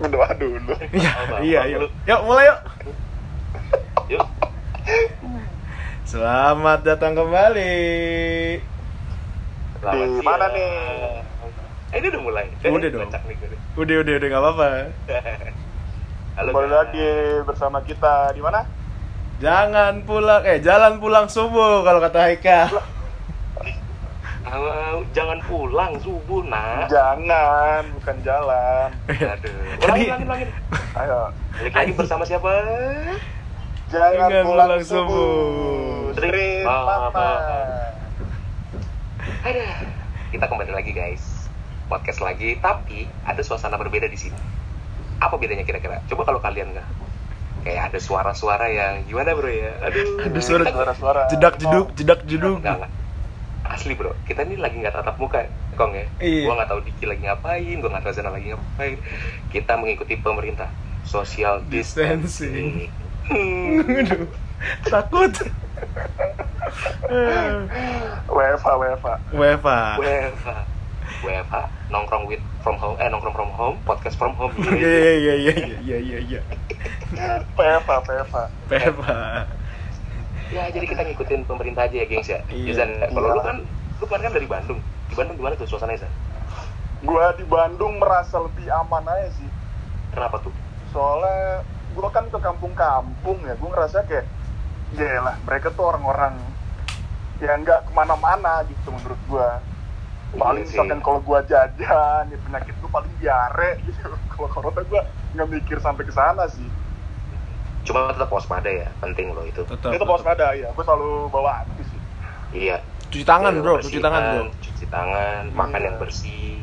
Berdoa dulu. Iya, iya, Bang, yuk. mulai yuk. Yuk. Selamat datang kembali. Selamat Di siang. mana nih? Eh, ini udah mulai. Udah dong. Kocak nih. Udah, udah, udah nggak apa-apa. Halo. Kembali lagi bersama kita di mana? Jangan pulang, eh jalan pulang subuh kalau kata Haika. Ah, jangan pulang subuh, Nak. Jangan, bukan jalan. Aduh. Ulangin, ulangin, ulangin. Ayo. Lagi bersama siapa? Jangan, Jangan pulang, pulang subuh. Mama. Mama. Ada. Kita kembali lagi, guys. Podcast lagi, tapi ada suasana berbeda di sini. Apa bedanya kira-kira? Coba kalau kalian nggak kayak ada suara-suara yang gimana bro ya? Aduh. Ada suara- Suara-suara. Jedak jeduk, jedak jeduk. Enggak, enggak. Asli bro, kita ini lagi nggak tatap muka, Kong ya. Iya. Gua nggak tahu Diki lagi ngapain, gua nggak tahu Zana lagi ngapain. Kita mengikuti pemerintah social Distancing. distancing. Hmm. Aduh, takut. WFA, WFA. WFA. WFH, WFH, nongkrong with from home, eh nongkrong from home, podcast from home. Iya, iya, iya, iya, iya, iya, iya. PFA, PFA. Ya jadi kita ngikutin pemerintah aja ya, gengs ya. Iya. Zan, kalau Iya. lu kan, lu kemarin kan dari Bandung. Di Bandung gimana tuh suasananya Zan? Gua di Bandung merasa lebih aman aja sih. Kenapa tuh? Soalnya gua kan ke kampung-kampung ya, gua ngerasa kayak ya lah mereka tuh orang-orang yang nggak ke mana-mana gitu menurut gua paling Iya sih. misalkan kalau gua jajan ya penyakit gua paling diare gitu kalau corona gua nggak mikir sampai ke sana sih Cuma tetap waspada ya, penting loh itu. Tetap. itu waspada ya gua selalu bawa anti sih Iya. Cuci tangan, Jaga bro. Cuci tangan, bro. Cuci tangan, makan Iya. yang bersih.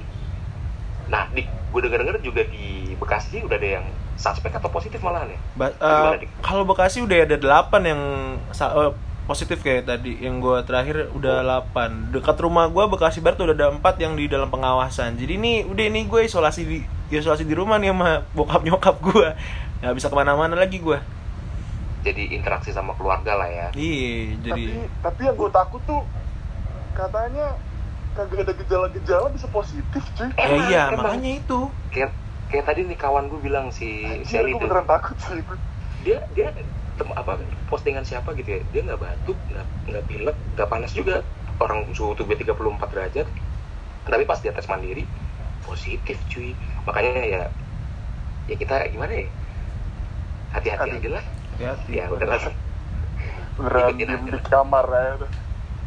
Nah, di gue denger-denger juga di Bekasi udah ada yang suspek atau positif malahan ya? Ba- Dik? kalau Bekasi udah ada 8 yang sa- eh, positif kayak tadi yang gua terakhir udah 8 dekat rumah gua Bekasi Barat udah ada 4 yang di dalam pengawasan jadi ini udah ini gue isolasi di isolasi di rumah nih sama bokap nyokap gua nggak bisa ke mana-mana lagi gua Jadi interaksi sama keluarga lah ya. iya jadi tapi tapi yang gua takut tuh katanya kagak ada gejala-gejala bisa positif cuy ya iya emang. makanya itu Kayak kayak tadi nih kawan gue bilang si gua tuh. beneran takut sih. Dia dia tem, apa postingan siapa gitu ya. Dia nggak batuk, nggak nggak pilek, nggak panas juga. Orang suhu tubuh 34 derajat. Tapi pas dia tes mandiri positif cuy. Makanya ya ya kita gimana ya? Hati-hati Hati. aja lah. hati Ya udah lah. beneran diem di kamar tuh.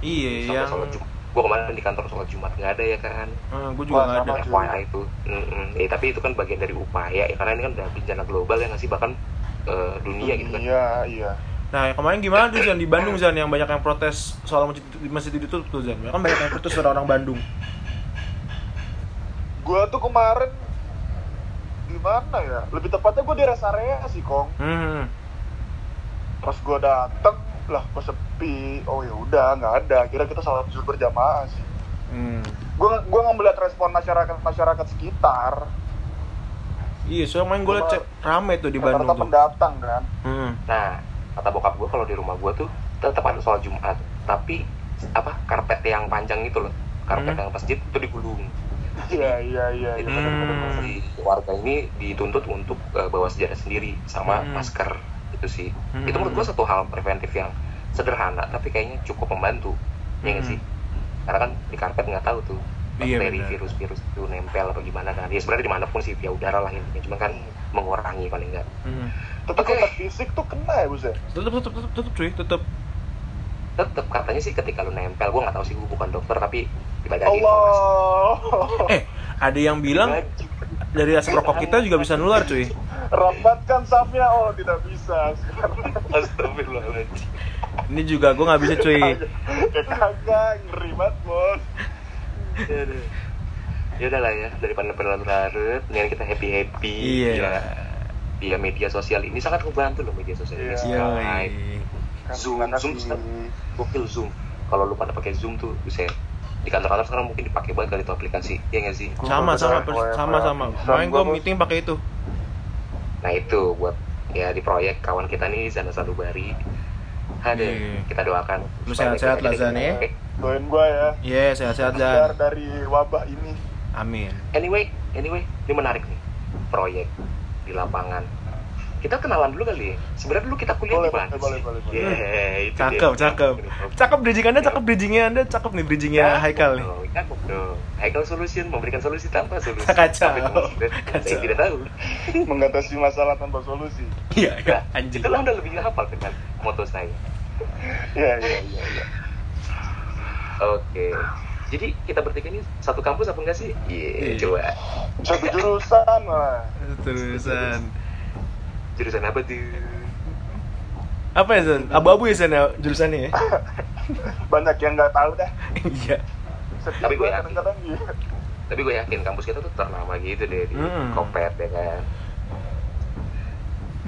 iya yang Jumat. Gue kemarin di kantor sholat Jumat nggak ada ya kan. gue juga nggak ada cuy. FYI itu. Mm-mm. Eh, tapi itu kan bagian dari upaya ya karena ini kan udah bencana global ya nggak sih bahkan eh, dunia gitu kan. iya iya Nah, kemarin gimana tuh Zan di Bandung Zan yang banyak yang protes soal masjid masjid ditutup tuh Zan? Kan banyak yang protes orang Bandung. Gua tuh kemarin di mana ya? Lebih tepatnya gua di rest area sih, Kong. Hmm. Pas gua dateng, lah kok sepi. Oh ya udah, nggak ada. Kira kita salat zuhur berjamaah sih. Hmm. Gua gua nggak melihat respon masyarakat masyarakat sekitar. Iya, soalnya main gue liat cek rame tuh di Bandung tuh. pendatang kan. Hmm. Nah, kata bokap gue kalau di rumah gue tuh tetap ada sholat Jumat, tapi apa karpet yang panjang itu loh, karpet Hmm. yang masjid itu digulung. Iya iya iya. Iya. benar-benar Hmm. si warga ini dituntut untuk eh, bawa sejarah sendiri sama Hmm. masker itu sih. Hmm. Itu menurut gue satu hal preventif yang sederhana, tapi kayaknya cukup membantu, ya nggak Hmm. sih? Karena kan di karpet nggak tahu tuh Iya, bakteri benar. virus-virus itu nempel apa gimana kan. Ya sebenarnya di mana pun sih via udara lah intinya, cuma kan mengurangi paling nggak. Hmm. Tapi Oke. kontak fisik tuh kena ya, Buset. Tutup, tutup, tutup, tutup, cuy, tutup. tetep katanya sih ketika lu nempel gue nggak tahu sih gue bukan dokter tapi dibagi informasi Allah. Eh, ada yang bilang dari asap rokok kita juga bisa nular, cuy. Rapatkan sapnya. Oh, tidak bisa. Astagfirullahaladzim Ini juga gue nggak bisa, cuy. Kagak, ngeri banget, Bos. ya udah lah ya daripada berlarut-larut mendingan kita happy happy Iya. via media sosial ini sangat membantu loh media sosial ini Iya. Skype Yoi. Zoom Zoom gokil Zoom kalau lu pada pakai Zoom tuh bisa di kantor-kantor sekarang mungkin dipakai banget kali itu aplikasi ya nggak sih Sama, sama, sama, sama. Kemarin gua, gue meeting pakai itu. nah itu buat ya di proyek kawan kita nih Zana Salubari ada Iya. kita doakan Lu sehat-sehat lah, Zan, ya. Doain gua ya. Iya, sehat-sehat, Biar Zan. dari wabah ini. Amin. anyway anyway ini menarik nih proyek di lapangan kita kenalan dulu kali ya sebenarnya dulu kita kuliah Boleh, di mana boleh, sih? boleh, boleh. Yeah, itu Cakep, dia. cakep. Cakep bridging Anda, cakep bridgingnya Anda, cakep nih bridgingnya Haikal nih. dong, Cakep dong. Haikal Solution memberikan solusi tanpa solusi. Kacau. Kacau. Saya tidak tahu. mengatasi masalah tanpa solusi Iya, iya, Nah, anjing. Itulah udah lebih hafal dengan moto saya. iya iya iya iya Oke. Jadi kita bertiga ini satu kampus apa enggak sih? Iya, Iya. coba. satu jurusan lah Terusan. Jurusan apa tuh? Apa ya, San? Abu-abu ya, San, ya, jurusannya ya? banyak yang nggak tahu dah Iya. Tapi gue yakin. kadang-kadang gitu Tapi gue yakin kampus kita tuh ternama gitu deh di Hmm. Kopet ya kan.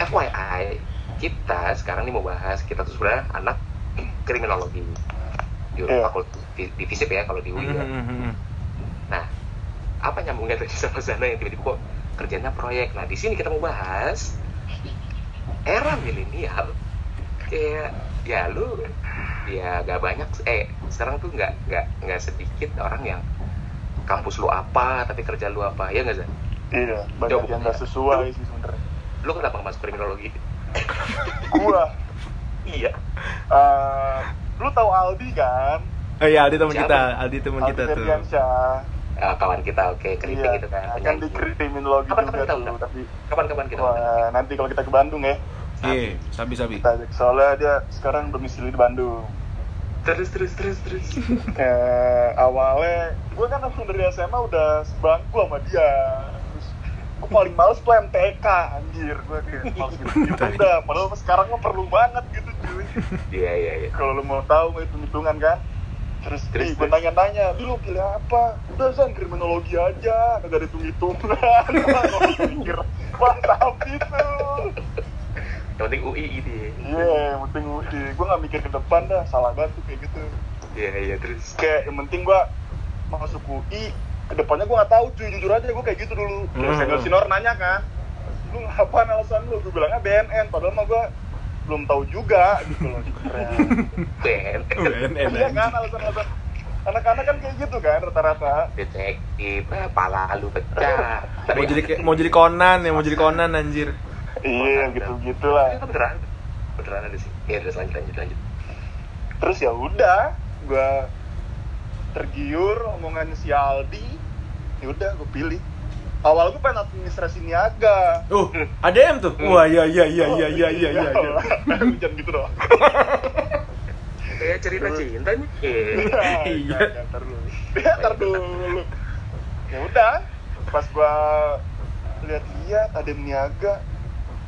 FYI, kita sekarang nih mau bahas kita tuh sebenarnya anak kriminologi di Iya. fakultas di, di FISIP ya kalau di UI ya. Mhm. Nah, apa nyambungnya tadi sama sana yang tiba-tiba kok kerjanya proyek? Nah, di sini kita mau bahas era milenial kayak ya lu ya gak banyak eh sekarang tuh nggak nggak nggak sedikit orang yang kampus lu apa tapi kerja lu apa ya nggak sih iya banyak Coba. yang nggak sesuai sih sebenarnya. lu kenapa masuk kriminologi? Gua. Iya. Eh, lu tahu Aldi kan? Oh iya, Aldi teman kita, Aldi teman Aldi kita tuh. Ferdiansyah Eh, kawan kita oke keriting iya gitu kan kan di penyanyi. kriminologi Kapan- juga kapan kita undang? tapi kapan-kapan kita undang? wah nanti kalau kita ke Bandung ya. Iya, sabi-sabi. kita ajak. Soalnya dia sekarang domisili di Bandung. Terus terus terus terus. Eh, awalnya gue kan langsung dari SMA udah sebangku sama dia. Terus gue paling males tuh MTK anjir. Gue kayak males gitu, gitu. Udah padahal sekarang mah perlu banget gitu cuy. Iya iya iya. Kalau lu mau tahu hitung hitungan kan terus Terus, ih, gue terus. tanya dulu pilih apa? Udah san kriminologi aja kagak ada hitung hitungan mikir mantap gitu yang penting UI gitu ya. Iya yang penting UI gue gak mikir ke depan dah salah banget tuh kayak gitu. Iya iya terus. Kayak yang penting gua masuk UI ke depannya gua nggak tahu cuy jujur aja gua kayak gitu dulu. Kayak Hmm. senior senior nanya kan lu ngapain alasan lu? Gua bilangnya BNN padahal mah gua belum tahu juga gitu loh. Ben UNN iya kan alasan-alasan. Anak-anak kan kayak gitu kan rata-rata. Detektif eh, pala lu pecah. Mau jadi kayak- mau jadi Conan ya, mau jadi Conan anjir. iya gitu gitulah. Beneran beneran ada sih. Ya udah lanjut lanjut lanjut. Terus ya udah gua tergiur omongannya si Aldi. Ya udah gua pilih awal gua pengen administrasi niaga Uh, ADM tuh. Wah, iya iya iya iya iya iya iya. iya. Jangan gitu dong. kayak cerita cinta nih Iya. Ntar dulu. Ntar dulu. Ya udah, pas gua lihat-lihat ada niaga,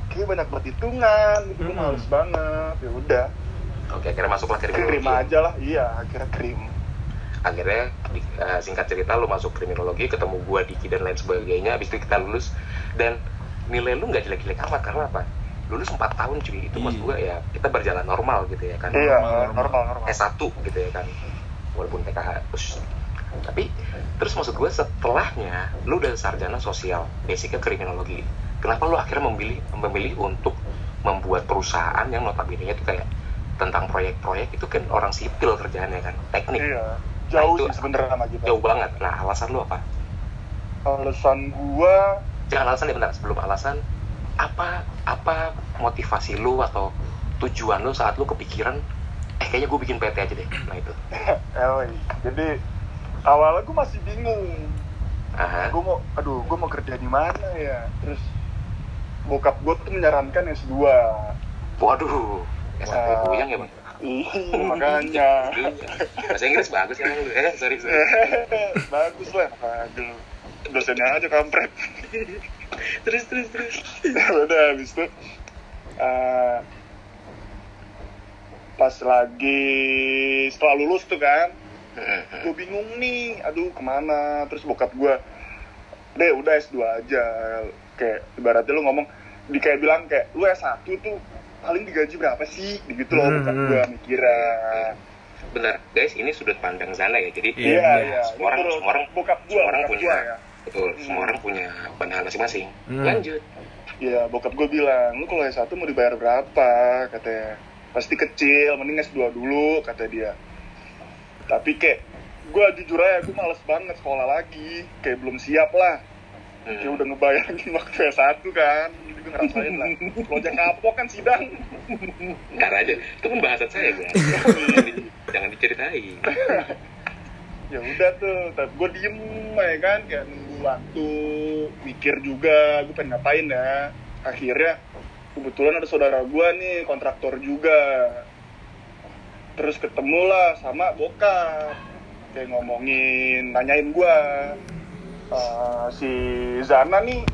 kayak banyak banget hitungan, gitu Hmm. males banget. Ya udah, oke akhirnya masuklah kriminologi krim aja lah. Iya, akhirnya krim. Akhirnya di- eh, singkat cerita lu masuk kriminologi ketemu gua Diki dan lain sebagainya. Habis itu kita lulus. Dan nilai lu nggak jelek-jelek amat karena apa? Lulus 4 tahun cuy. Itu maksud Iya. gua ya kita berjalan normal gitu ya kan. Iya, normal. normal normal. S1 gitu ya kan. Walaupun PKH terus tapi terus maksud gue setelahnya lu udah sarjana sosial basicnya kriminologi. Kenapa lu akhirnya memilih memilih untuk membuat perusahaan yang notabene itu kayak tentang proyek-proyek? Itu kan orang sipil kerjaannya kan teknik. Iya, jauh itu sih sebenarnya sama kita. jauh banget nah alasan lu apa Alasan gua jangan alasan ya bentar sebelum alasan apa apa motivasi lu atau tujuan lu saat lu kepikiran eh kayaknya gue bikin PT aja deh nah itu eh, jadi awalnya gua masih bingung. Aha. gue mau aduh gue mau kerja di mana ya terus bokap gue tuh menyarankan S2 Waduh, S1 Ah. puyang ya bang? Ih, makanya. Bahasa Inggris bagus kan? Lu? Eh, sorry, sorry. bagus lah. Aduh. Dosennya aja kampret. Terus, terus, terus. udah habis itu eh, pas lagi setelah lulus tuh kan gue bingung nih aduh ke mana? Terus bokap gue deh udah S2 aja. Kayak ibaratnya lu ngomong di kayak bilang kayak lu S1 tuh paling digaji berapa sih gitu loh Hmm, bokap hmm. gue mikirnya Bentar, guys, ini sudut pandang Zana ya. Jadi, Iya, iya iya. iya semua orang, semua orang, bokap gue semua orang bokap punya, gue ya betul, Hmm. semua orang punya pandangan masing-masing. Hmm. Lanjut. Iya, bokap gue bilang, lu kalau S1 mau dibayar berapa? Katanya, pasti kecil, mending S2 dulu, kata dia. Tapi kayak, gue jujur aja, gue males banget sekolah lagi. Kayak belum siap lah. Hmm. kayak udah ngebayangin waktu S1 kan jadi gue ngerasain lah. Lonjak kapok kan sidang. Ntar aja, itu kan bahasan saya jangan, di- jangan diceritain. ya udah tuh tapi gue diem ya kan? Kayak nunggu waktu mikir juga gue pengen ngapain ya? Akhirnya kebetulan ada saudara gue nih kontraktor juga. Terus ketemu lah sama bokap. Kayak ngomongin nanyain gue "Eh, si Zana nih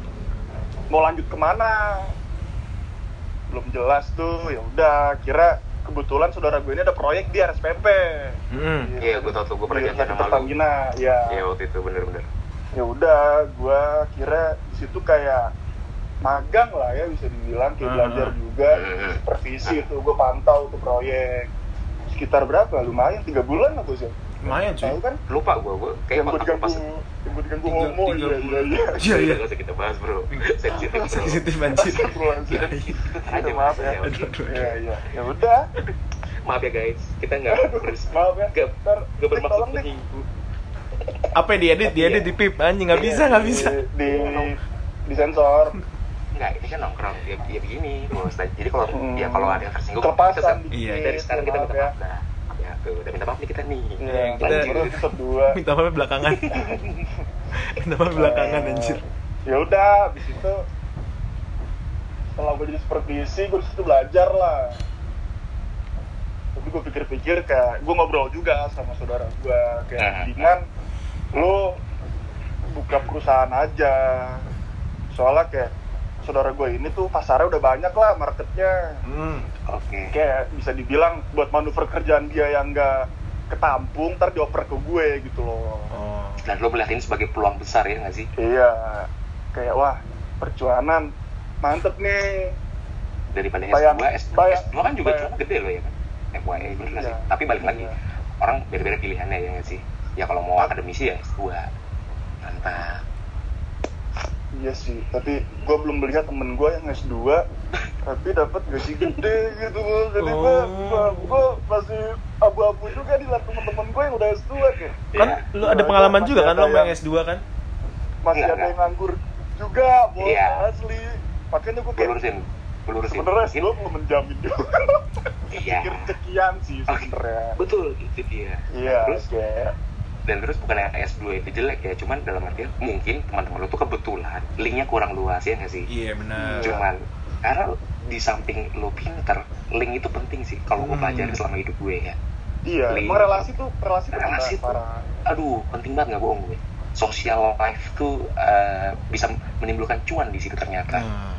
mau lanjut ke mana belum jelas tuh ya udah kira kebetulan saudara gue ini ada proyek di RSPP Hmm. Iya, gue tau tuh, gue pernah Iya, sakit sama lu. Pertamina, ya. Iya, waktu itu bener-bener. Ya udah, gua kira di situ kayak magang lah ya bisa dibilang kayak Hmm. belajar juga Hmm. supervisi itu gue pantau tuh proyek sekitar berapa lumayan tiga bulan aku sih Lumayan cuy. kan Lupa gue, gue kayak yang gue diganggu yang gue homo tiga iya iya iya Iya iya. Gak usah kita bahas bro. Sensitif. Sensitif anjir. Astagfirullahaladzim. Iya, iya. Aja maaf ya. aduh, aduh. ya ya ya udah Maaf ya guys, kita nggak beres. maaf ya Gak, bermaksud menyinggung. Apa yang diedit? Diedit di pip anjing nggak bisa nggak bisa. di di, sensor Enggak, ini kan nongkrong ya, ya begini. Bos. Jadi kalau Hmm. ya kalau ada yang tersinggung, kita- Iya, dari sekarang kita minta maaf tuh, udah minta maaf nih kita nih. Iya, kita- lanjut episode dua. Minta maaf belakangan. Minta maaf belakangan anjir. Ya udah, habis itu setelah gue jadi supervisi, gue di situ belajar lah. Tapi gue pikir-pikir kayak gue ngobrol juga sama saudara gue kayak Nah. mendingan lo buka perusahaan aja. Soalnya kayak saudara gue ini tuh pasarnya udah banyak lah marketnya. Hmm. Oke. Kayak bisa dibilang buat manuver kerjaan dia yang gak ketampung, ntar dioper ke gue gitu loh. Oh. Dan lo melihat ini sebagai peluang besar ya nggak sih? Iya, kayak wah perjuangan mantep nih. Daripada Bayang- S2, S2, bayang- S2 kan juga bayang- cuma gede lo ya kan? FYI bener nggak sih? Iya. Tapi balik lagi, Iya. orang beda-beda pilihannya ya nggak sih? Ya kalau mau akademisi ya S2. Mantap. Iya sih, tapi gue belum melihat temen gue yang S2 tapi dapat gaji gede gitu loh. Jadi gue Oh. gue masih abu-abu juga di temen-temen gue yang udah S2 kayak Kan Iya. lu ada pengalaman juga kan lo main S2 kan? masih Enggak, ada yang nganggur juga, bos Iya. asli. Makanya gue Gue kayak lurusin, gue lurusin. sebenarnya S2 Mungkin- belum menjamin juga. Iya. Pikir cekian sih sebenarnya. Betul, itu dia. Iya, Terus kayak dan terus bukan yang S2 itu jelek ya, cuman dalam artian mungkin teman-teman lo tuh kebetulan linknya kurang luas ya nggak sih? Iya benar. Cuman karena di samping lo pinter, link itu penting sih kalau gue Hmm. pelajari selama hidup gue ya. iya, Link. emang relasi tuh relasi tuh Relasi tuh. Aduh, penting banget nggak bohong gue. Social life tuh eh, bisa menimbulkan cuan di situ ternyata. Nah.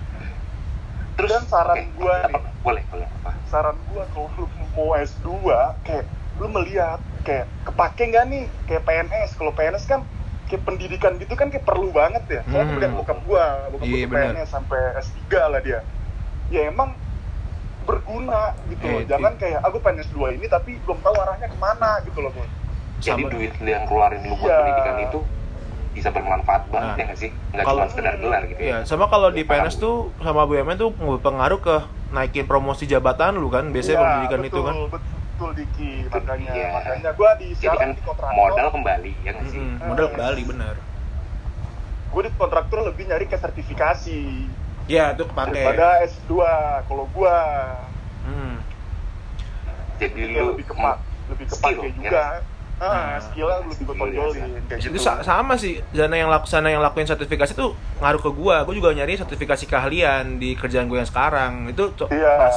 Terus Dan saran oke, gua apa? nih. boleh boleh apa? saran gua kalau lu mau S2 kayak lu melihat kayak kepake nggak nih kayak PNS kalau PNS kan kayak pendidikan gitu kan kayak perlu banget ya soalnya Hmm. kemudian bokap gua bokap Iya, gua. PNS sampai S3 lah dia ya emang berguna gitu loh Eh, jangan kayak aku pengen S2 ini tapi belum tahu arahnya ke mana gitu loh. Jadi Sama- duit yang keluarin lu buat Iya. pendidikan itu bisa bermanfaat banget Nah. ya nggak sih? Nggak Kalau- cuma sekedar gelar gitu Iya, ya. sama kalau di. PNS tuh sama BUMN tuh berpengaruh ke naikin promosi jabatan lu kan, biasanya Iya, pendidikan betul, itu kan. betul Diki Betul, makanya iya. makanya gua di Jadi sekarang kan di kontraktor modal kembali ya nggak sih? Mm-mm, modal kembali benar. gua di kontraktor lebih nyari ke sertifikasi Ya, itu kepake. daripada S2 kalau gua Hmm. Jadi Ya, lu lebih kepak lebih skill, kepake ya juga Nah, ah skillnya lebih gue skill, tonjolin ya. kayak itu gitu sa- sama sih sana yang laku sana yang lakuin sertifikasi tuh ngaruh ke gua gua juga nyari sertifikasi keahlian di kerjaan gue yang sekarang itu tuh iya pas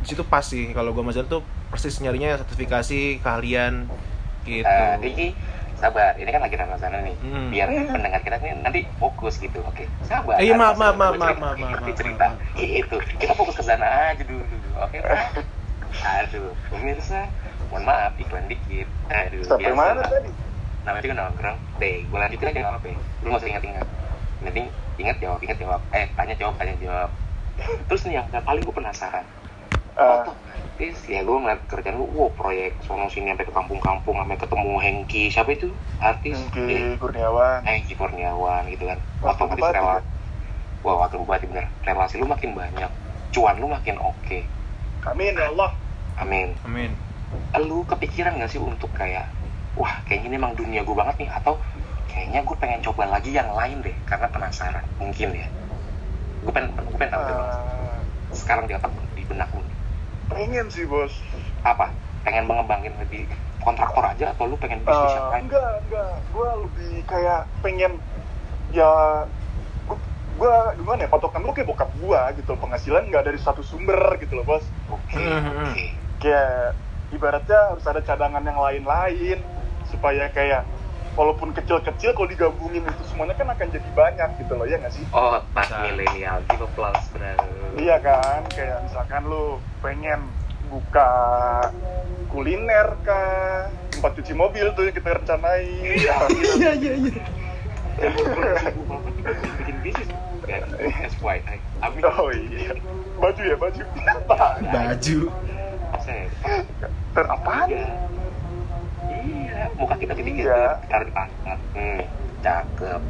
di situ pas sih kalau gua mazan tuh persis nyarinya sertifikasi keahlian gitu Eh, Diki, sabar. Ini kan lagi Ramadan nih. Hmm. Biar pendengar kita nih nanti fokus gitu. Oke, sabar. Eh, iya, maaf, maaf, maaf, cerita, maaf, maaf, ngerti maaf, cerita. maaf. Itu. Kita fokus ke sana aja dulu. Oke, Pak? Aduh, pemirsa, mohon maaf iklan dikit. Aduh, sampai biasa mana tadi Namanya juga nongkrong. Deh, gue lanjutin aja nggak apa-apa. ya. Lu nggak usah ingat-ingat. Penting ingat jawab, ingat jawab. Eh, tanya jawab, tanya jawab. Terus nih yang paling gue penasaran. Ah, Otomatis ya gue ngeliat kerjaan lu, wow proyek sono sini sampai ke kampung-kampung, sampai ketemu Hengki, siapa itu artis? Eh, Hengki Kurniawan Hengki Kurniawan gitu kan. Wakil Otomatis Bupati, rela, kan? wah wakil bupati bener. Relasi lu makin banyak, cuan lu makin oke. amin ya Allah Amin. amin Lu kepikiran gak sih untuk kayak, wah kayaknya ini emang dunia gue banget nih, atau kayaknya gue pengen coba lagi yang lain deh karena penasaran mungkin ya gue pengen gue pengen tahu. Ah, sekarang di otak lu, di benak lu pengen sih bos. Apa? Pengen mengembangin lebih kontraktor aja atau lu pengen bisnis yang Eh, lain? enggak enggak. Gue lebih kayak pengen ya gua, gua gimana ya patokan lu kayak bokap gua gitu. Penghasilan nggak dari satu sumber gitu loh bos. Oke Hmm, oke. kayak ibaratnya harus ada cadangan yang lain-lain supaya kayak walaupun kecil-kecil kalau digabungin itu semuanya kan akan jadi banyak gitu loh ya nggak sih? Oh tak Bisa. milenial give applause bro. Iya kan kayak misalkan lu pengen buka kuliner kah? Tempat cuci mobil tuh yang kita rencanain. Iya iya. iya bikin bisnis. Ya FYI amin oh iya. Baju ya baju. Baju. Ter Iya. Iya, muka kita gini gitu, Iya. taruh di pantat. Hmm, cakep.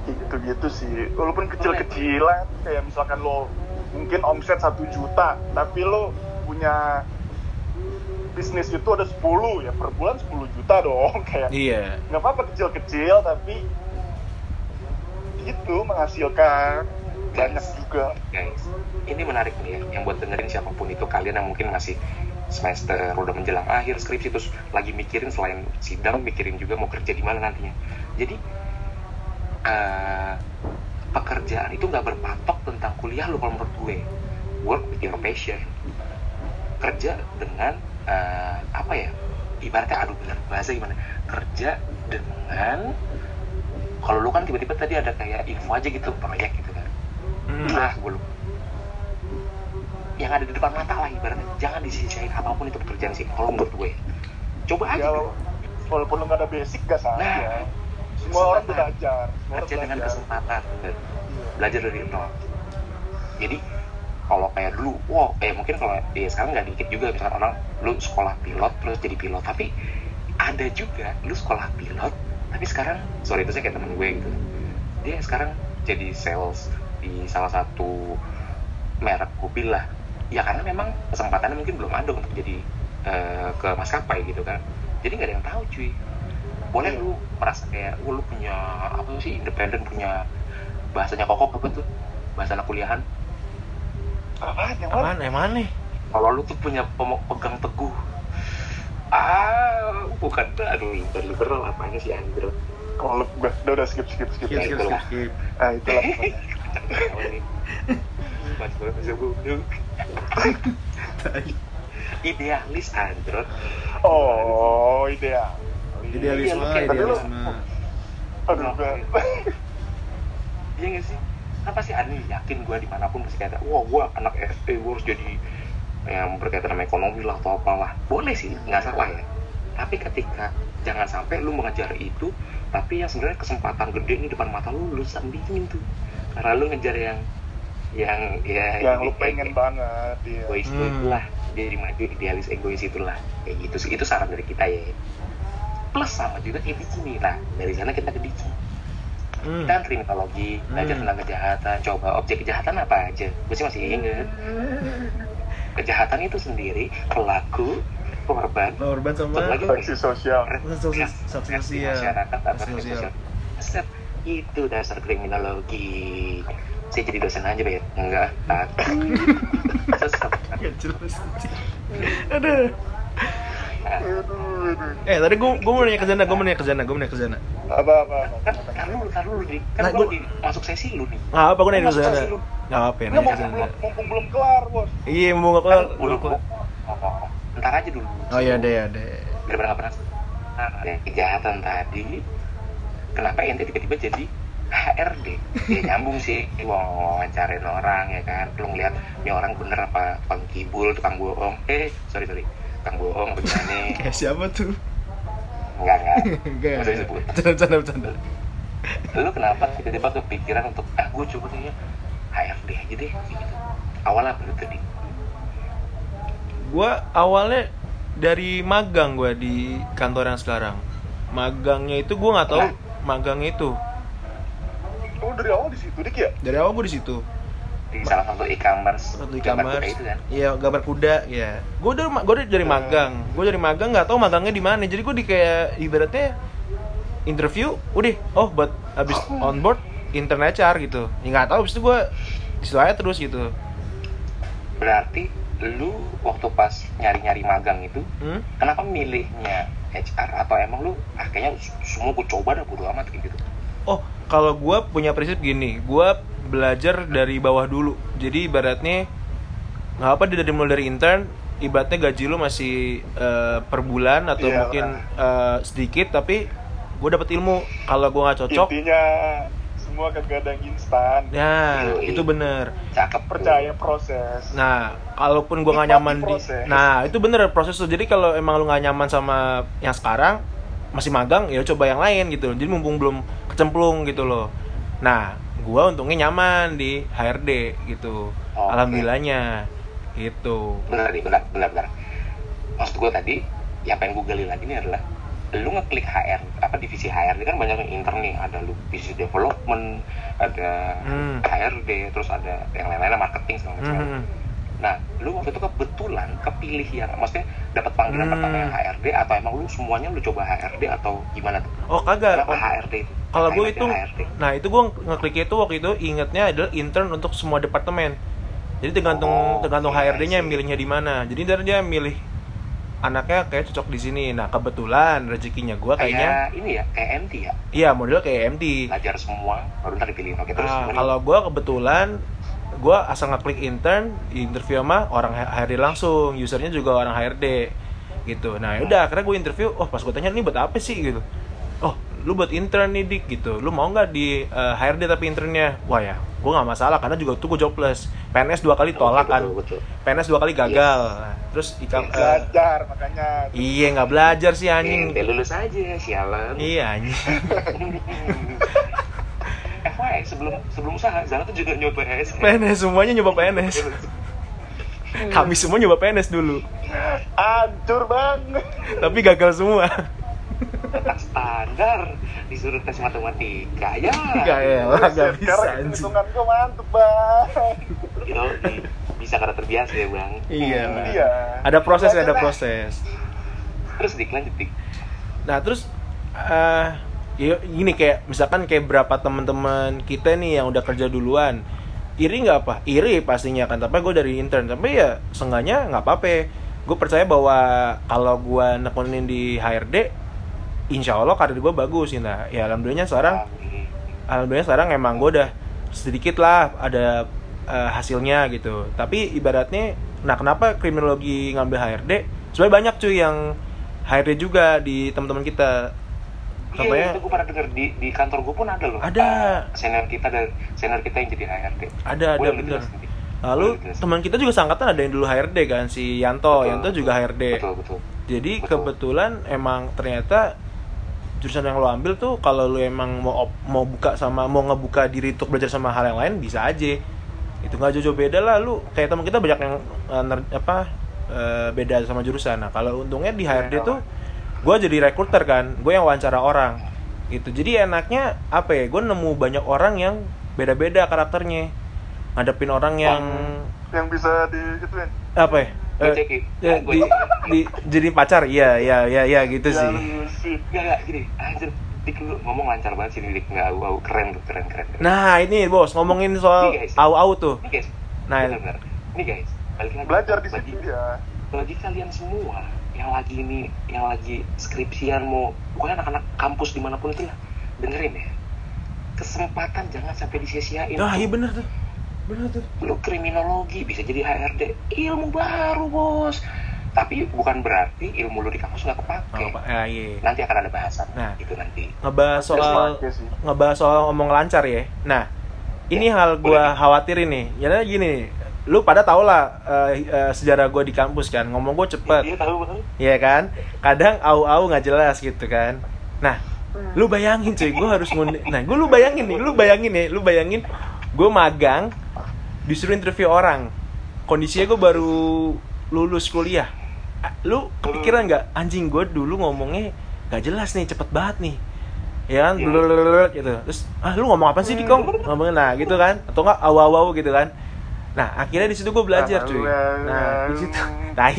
gitu-gitu sih. Walaupun kecil-kecilan kayak misalkan lo mungkin omset satu juta tapi lo punya bisnis itu ada 10 ya per bulan 10 juta dong. Kayak iya. nggak apa-apa kecil-kecil tapi itu menghasilkan banyak juga. Guys, ini menarik nih ya, yang buat dengerin siapa pun itu kalian yang mungkin masih semester udah menjelang akhir skripsi terus lagi mikirin selain sidang mikirin juga mau kerja di mana nantinya. Jadi eh, pekerjaan itu nggak berpatok tentang kuliah lo kalau menurut gue. Work with your passion. Kerja dengan eh, apa ya? Ibaratnya aduh bener bahasa gimana? Kerja dengan kalau lu kan tiba-tiba tadi ada kayak info aja gitu proyek gitu kan Hmm. ah gue lupa yang ada di depan mata lah ibaratnya. Jangan disisihin apa pun itu pekerjaan sih kalau menurut gue. Coba aja. Ya walaupun nggak ada basic gak salah Nah, semua orang belajar. Semua kerja dengan belajar. kesempatan. Iya. belajar dari nol. Jadi kalau kayak dulu wow eh mungkin kalau ya sekarang nggak dikit juga. Misalkan orang lu sekolah pilot terus jadi pilot. Tapi ada juga lu sekolah pilot tapi sekarang sorry itu saya kayak temen gue gitu. Dia sekarang jadi sales di salah satu merek mobil lah ya karena memang kesempatannya mungkin belum ada untuk jadi eh, ke maskapai gitu kan. Jadi nggak ada yang tahu cuy. Boleh Iya. lu merasa kayak "Wah, lu punya apa sih independen punya bahasanya kokok apa tuh bahasa anak kuliahan? Apaan yang mana? Emang nih? Kalau lu tuh punya pegang teguh. Ah bukan. Aduh bukan liberal apanya sih Andro kalau udah udah skip skip skip. Skip skip skip skip. Ah itulah. Pokoknya. Tahu nih. Mas gue bisa buduk. Idealis Andro oh ideal. Idealisme idealisme aduh gue Iya gak sih? Kan pasti ada yakin gue di mana pun pasti kayak Wah gue anak SD, gue harus jadi yang berkaitan sama ekonomi lah atau apalah Boleh sih, nggak salah ya. Tapi ketika jangan sampai lu mengejar itu Tapi yang sebenarnya kesempatan gede nih depan mata lu, lu sandingin tuh. Karena lu ngejar yang yang ya yang lu pengen kayak banget ya egois Hmm. itulah jadi maju idealis egois itulah. Kayak gitu sih itu saran dari kita ya. Plus sama juga kayak Diki nih lah dari sana kita ke Diki. Hmm. kita kriminologi belajar Hmm. tentang kejahatan. Coba objek kejahatan apa aja? Gue sih masih inget kejahatan itu sendiri pelaku korban. Korban sama sanksi sosial. Sosial- Reaksi sosial. masyarakat atau sosial. sosial Set, itu dasar kriminologi saya jadi dosen aja bet enggak jelas aduh aduh aduh. Eh tadi gue gue mau nanya ke Zana gue mau nanya ke Zana gue mau nanya ke Zana. Apa apa kan apa? Kan lu kan lu nih kan Nah, masuk sesi lu nih. Nggak apa gue nanya ke Zana. nggak apa ya Nggak, nanya ke mumpung Zana. belum mumpung belum kelar bos. Iya mau nggak kelar. Udah belum kelar. oh, ntar aja dulu. Oh iya deh ya deh nggak pernah nah, ada kejahatan tadi. Kenapa ente tiba-tiba jadi HRD ya nyambung sih gua wawancarin orang ya kan. Lu ngeliat ini orang bener apa tukang kibul tukang bohong. Eh sorry sorry. Tukang bohong begini. Kayak siapa tuh? Enggak enggak. Enggak, disebut. Bercanda, bercanda, lu kenapa tiba-tiba kepikiran untuk ah gue coba kayaknya HRD aja deh. Gitu. Awalnya apa tadi? Gua awalnya dari magang gua di kantor yang sekarang. Magangnya itu gua nggak tahu Nah. magangnya itu. Oh dari awal di situ dik ya Dari awal gua di situ. di salah satu e-commerce Satu e-commerce. itu kan Iya, gambar kuda, ya. Gua dari gua dari, dari magang. Gua dari magang nggak tahu magangnya di mana. Jadi gua di kayak ibaratnya interview udah oh buat habis on board intern HR gitu ya nggak tahu habis itu gue di situ aja terus gitu berarti lu waktu pas nyari-nyari magang itu hmm? kenapa milihnya HR atau emang lu ah kayaknya semua gue coba dah bodo amat gitu oh kalau gue punya prinsip gini gue belajar dari bawah dulu. Jadi ibaratnya nggak apa dari mulai dari intern ibaratnya gaji lu masih eh, per bulan atau Iya, mungkin eh, sedikit tapi gue dapet ilmu. Kalau gue nggak cocok intinya semua kagak ada yang instan. Nah itu bener. Cakep percaya proses. Nah, kalaupun gua nggak nyaman di, nah itu bener proses tuh. Jadi kalau emang lu nggak nyaman sama yang sekarang, masih magang, ya coba yang lain gitu. Jadi mumpung belum kecemplung gitu loh. Nah, gua untungnya nyaman di HRD gitu. Oke. Alhamdulillahnya, gitu. benar nih benar benar benar maksud gue tadi yang pengen gue gali lagi ini adalah lu ngeklik HR apa divisi HRD kan banyak yang intern nih ada lu business development ada Hmm. HRD terus ada yang lain-lain marketing segala macam Mhm. Nah lu waktu itu kebetulan kepilih yang maksudnya dapat panggilan Hmm. pertama yang HRD atau emang lu semuanya lu coba HRD atau gimana tuh Oh kagak. kenapa HRD itu Kalau gue itu, HRD. nah itu gue ngeklik itu waktu itu ingetnya adalah intern untuk semua departemen. Jadi tergantung Oh, tergantung iya, HRD-nya milihnya di mana. Jadi ntar dia milih anaknya kayak cocok di sini. Nah kebetulan rezekinya gue kayaknya, kayak ini ya kayak MT ya iya model kayak MD. belajar semua baru ntar dipilih oke terus Ah, gimana? kalau gue kebetulan gue asal ngeklik intern interview sama orang HRD langsung usernya juga orang HRD gitu. Nah udah akhirnya gue interview oh pas gue tanya ini buat apa sih? Gitu. Oh lu buat intern nih dik gitu. Lu mau nggak di eh, HRD tapi internnya? Wah ya gue nggak masalah karena juga tuh gue jobless. PNS dua kali tolak kan. betul, betul. PNS dua kali gagal. Nah, terus ikam eh, belajar makanya. iya nggak belajar sih Anjing, anjing lulus aja, sialan. iya anjing FYI, sebelum sebelum usaha, Zara tuh juga nyoba AS. PNS semuanya nyoba PNS kami semua nyoba PNS dulu hancur bang tapi gagal semua standar, disuruh tes matematika. Ya, Gak elah, gak bisa sekarang hitungan gue mantep bang gitu, di- bisa karena terbiasa ya, Bang. Iya, Hmm, iya. Ada proses, ada proses. Terus dik lanjut dik. Nah, terus eh ya gini kayak misalkan kayak berapa teman-teman kita nih yang udah kerja duluan. Iri nggak apa? Iri pastinya kan, tapi gue dari intern. Tapi ya seenggaknya nggak apa-apa. Gue percaya bahwa kalau gue nekunin di HRD, insya Allah karir gue bagus ya. Nah, ya alhamdulillahnya sekarang alhamdulillah sekarang emang gue udah sedikit lah ada eh, hasilnya gitu tapi ibaratnya nah kenapa kriminologi ngambil HRD sebenarnya banyak cuy yang HRD juga di teman-teman kita Iya, itu gue pernah denger di, di kantor gue pun ada loh. Ada. Ah, senior kita dan senior kita yang jadi HRD. ada ada bener dijelasin, Dik? lalu teman kita juga sangkatan ada yang dulu HRD kan si Yanto Betul, Yanto juga HRD Betul betul. jadi Betul. kebetulan emang ternyata jurusan yang lo ambil tuh kalau lo emang mau op- mau buka sama mau ngebuka diri untuk belajar sama hal yang lain bisa aja itu nggak jauh-jauh beda lah lu kayak teman kita banyak yang eh, ner- apa eh, beda sama jurusan nah kalau untungnya di HRD Beda tuh gue jadi rekruter kan gue yang wawancara orang. Gitu. Jadi enaknya apa ya gue nemu banyak orang yang beda-beda karakternya. Ngadepin orang yang yang bisa di gitu kan? Apa ya? Eh, cekin. ya, di, cekin. di jadi pacar. Iya iya iya iya gitu Ya, sih. lu sih. Gak, gak, gini, anjir, Dik lu ngomong lancar banget sih, Dik, nggak au, au, keren tuh, keren, keren, keren. nah ini bos ngomongin soal guys. au au tuh. Ini guys, Nah, bener, bener. Ini guys, balik lagi. belajar di bagi, situ ya bagi kalian semua yang lagi ini, yang lagi skripsian mau, pokoknya anak-anak kampus di mana pun itu lah, dengerin ya. Kesempatan jangan sampai disia-siain. ah tuh. iya bener tuh bener tuh Lu kriminologi bisa jadi HRD, ilmu baru bos. Tapi bukan berarti ilmu lu di kampus nggak kepake. apa ah, iya Nanti akan ada bahasan Nah. itu nanti. ngebahas soal ngebahas soal ngomong lancar ya nah ini Ya, hal gua khawatirin nih ya gini lu pada tau lah eh, eh, sejarah gue di kampus kan ngomong gue cepet Iya. Iya kan? Kadang au-au nggak jelas gitu kan. Nah, lu bayangin cuy, gue harus ngundi. Nah, gue lu bayangin nih, lu bayangin nih, lu bayangin gue magang disuruh interview orang. Kondisinya gue baru lulus kuliah. Ah, Lu kepikiran nggak anjing gue dulu ngomongnya nggak jelas nih, cepet banget nih. Ya kan, gitu. Terus, ah lu ngomong apa sih di kong? Ngomongin nah gitu kan? Atau nggak au-au gitu kan? Nah, akhirnya di situ gue belajar cuy. Nah, di situ, tai.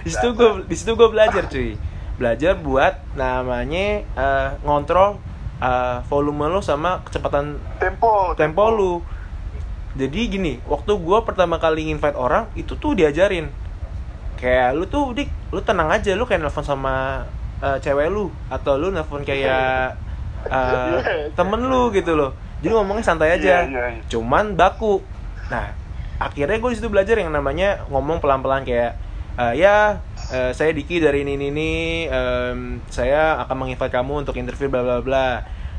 Di situ gue, di situ gue belajar cuy. belajar buat namanya eh, ngontrol eh, volume lo sama kecepatan tempo tempo lu jadi gini waktu gua pertama kali invite orang itu tuh diajarin kayak lu tuh dik lu tenang aja lu kayak nelfon sama eh, cewek lu atau lu nelfon kayak eh, temen lu gitu loh jadi ngomongnya santai aja Iya, iya, iya. cuman baku nah akhirnya gue di situ belajar yang namanya ngomong pelan-pelan kayak eh, ya eh, saya Diki dari ini ini, ini em, saya akan menginvite kamu untuk interview bla bla bla.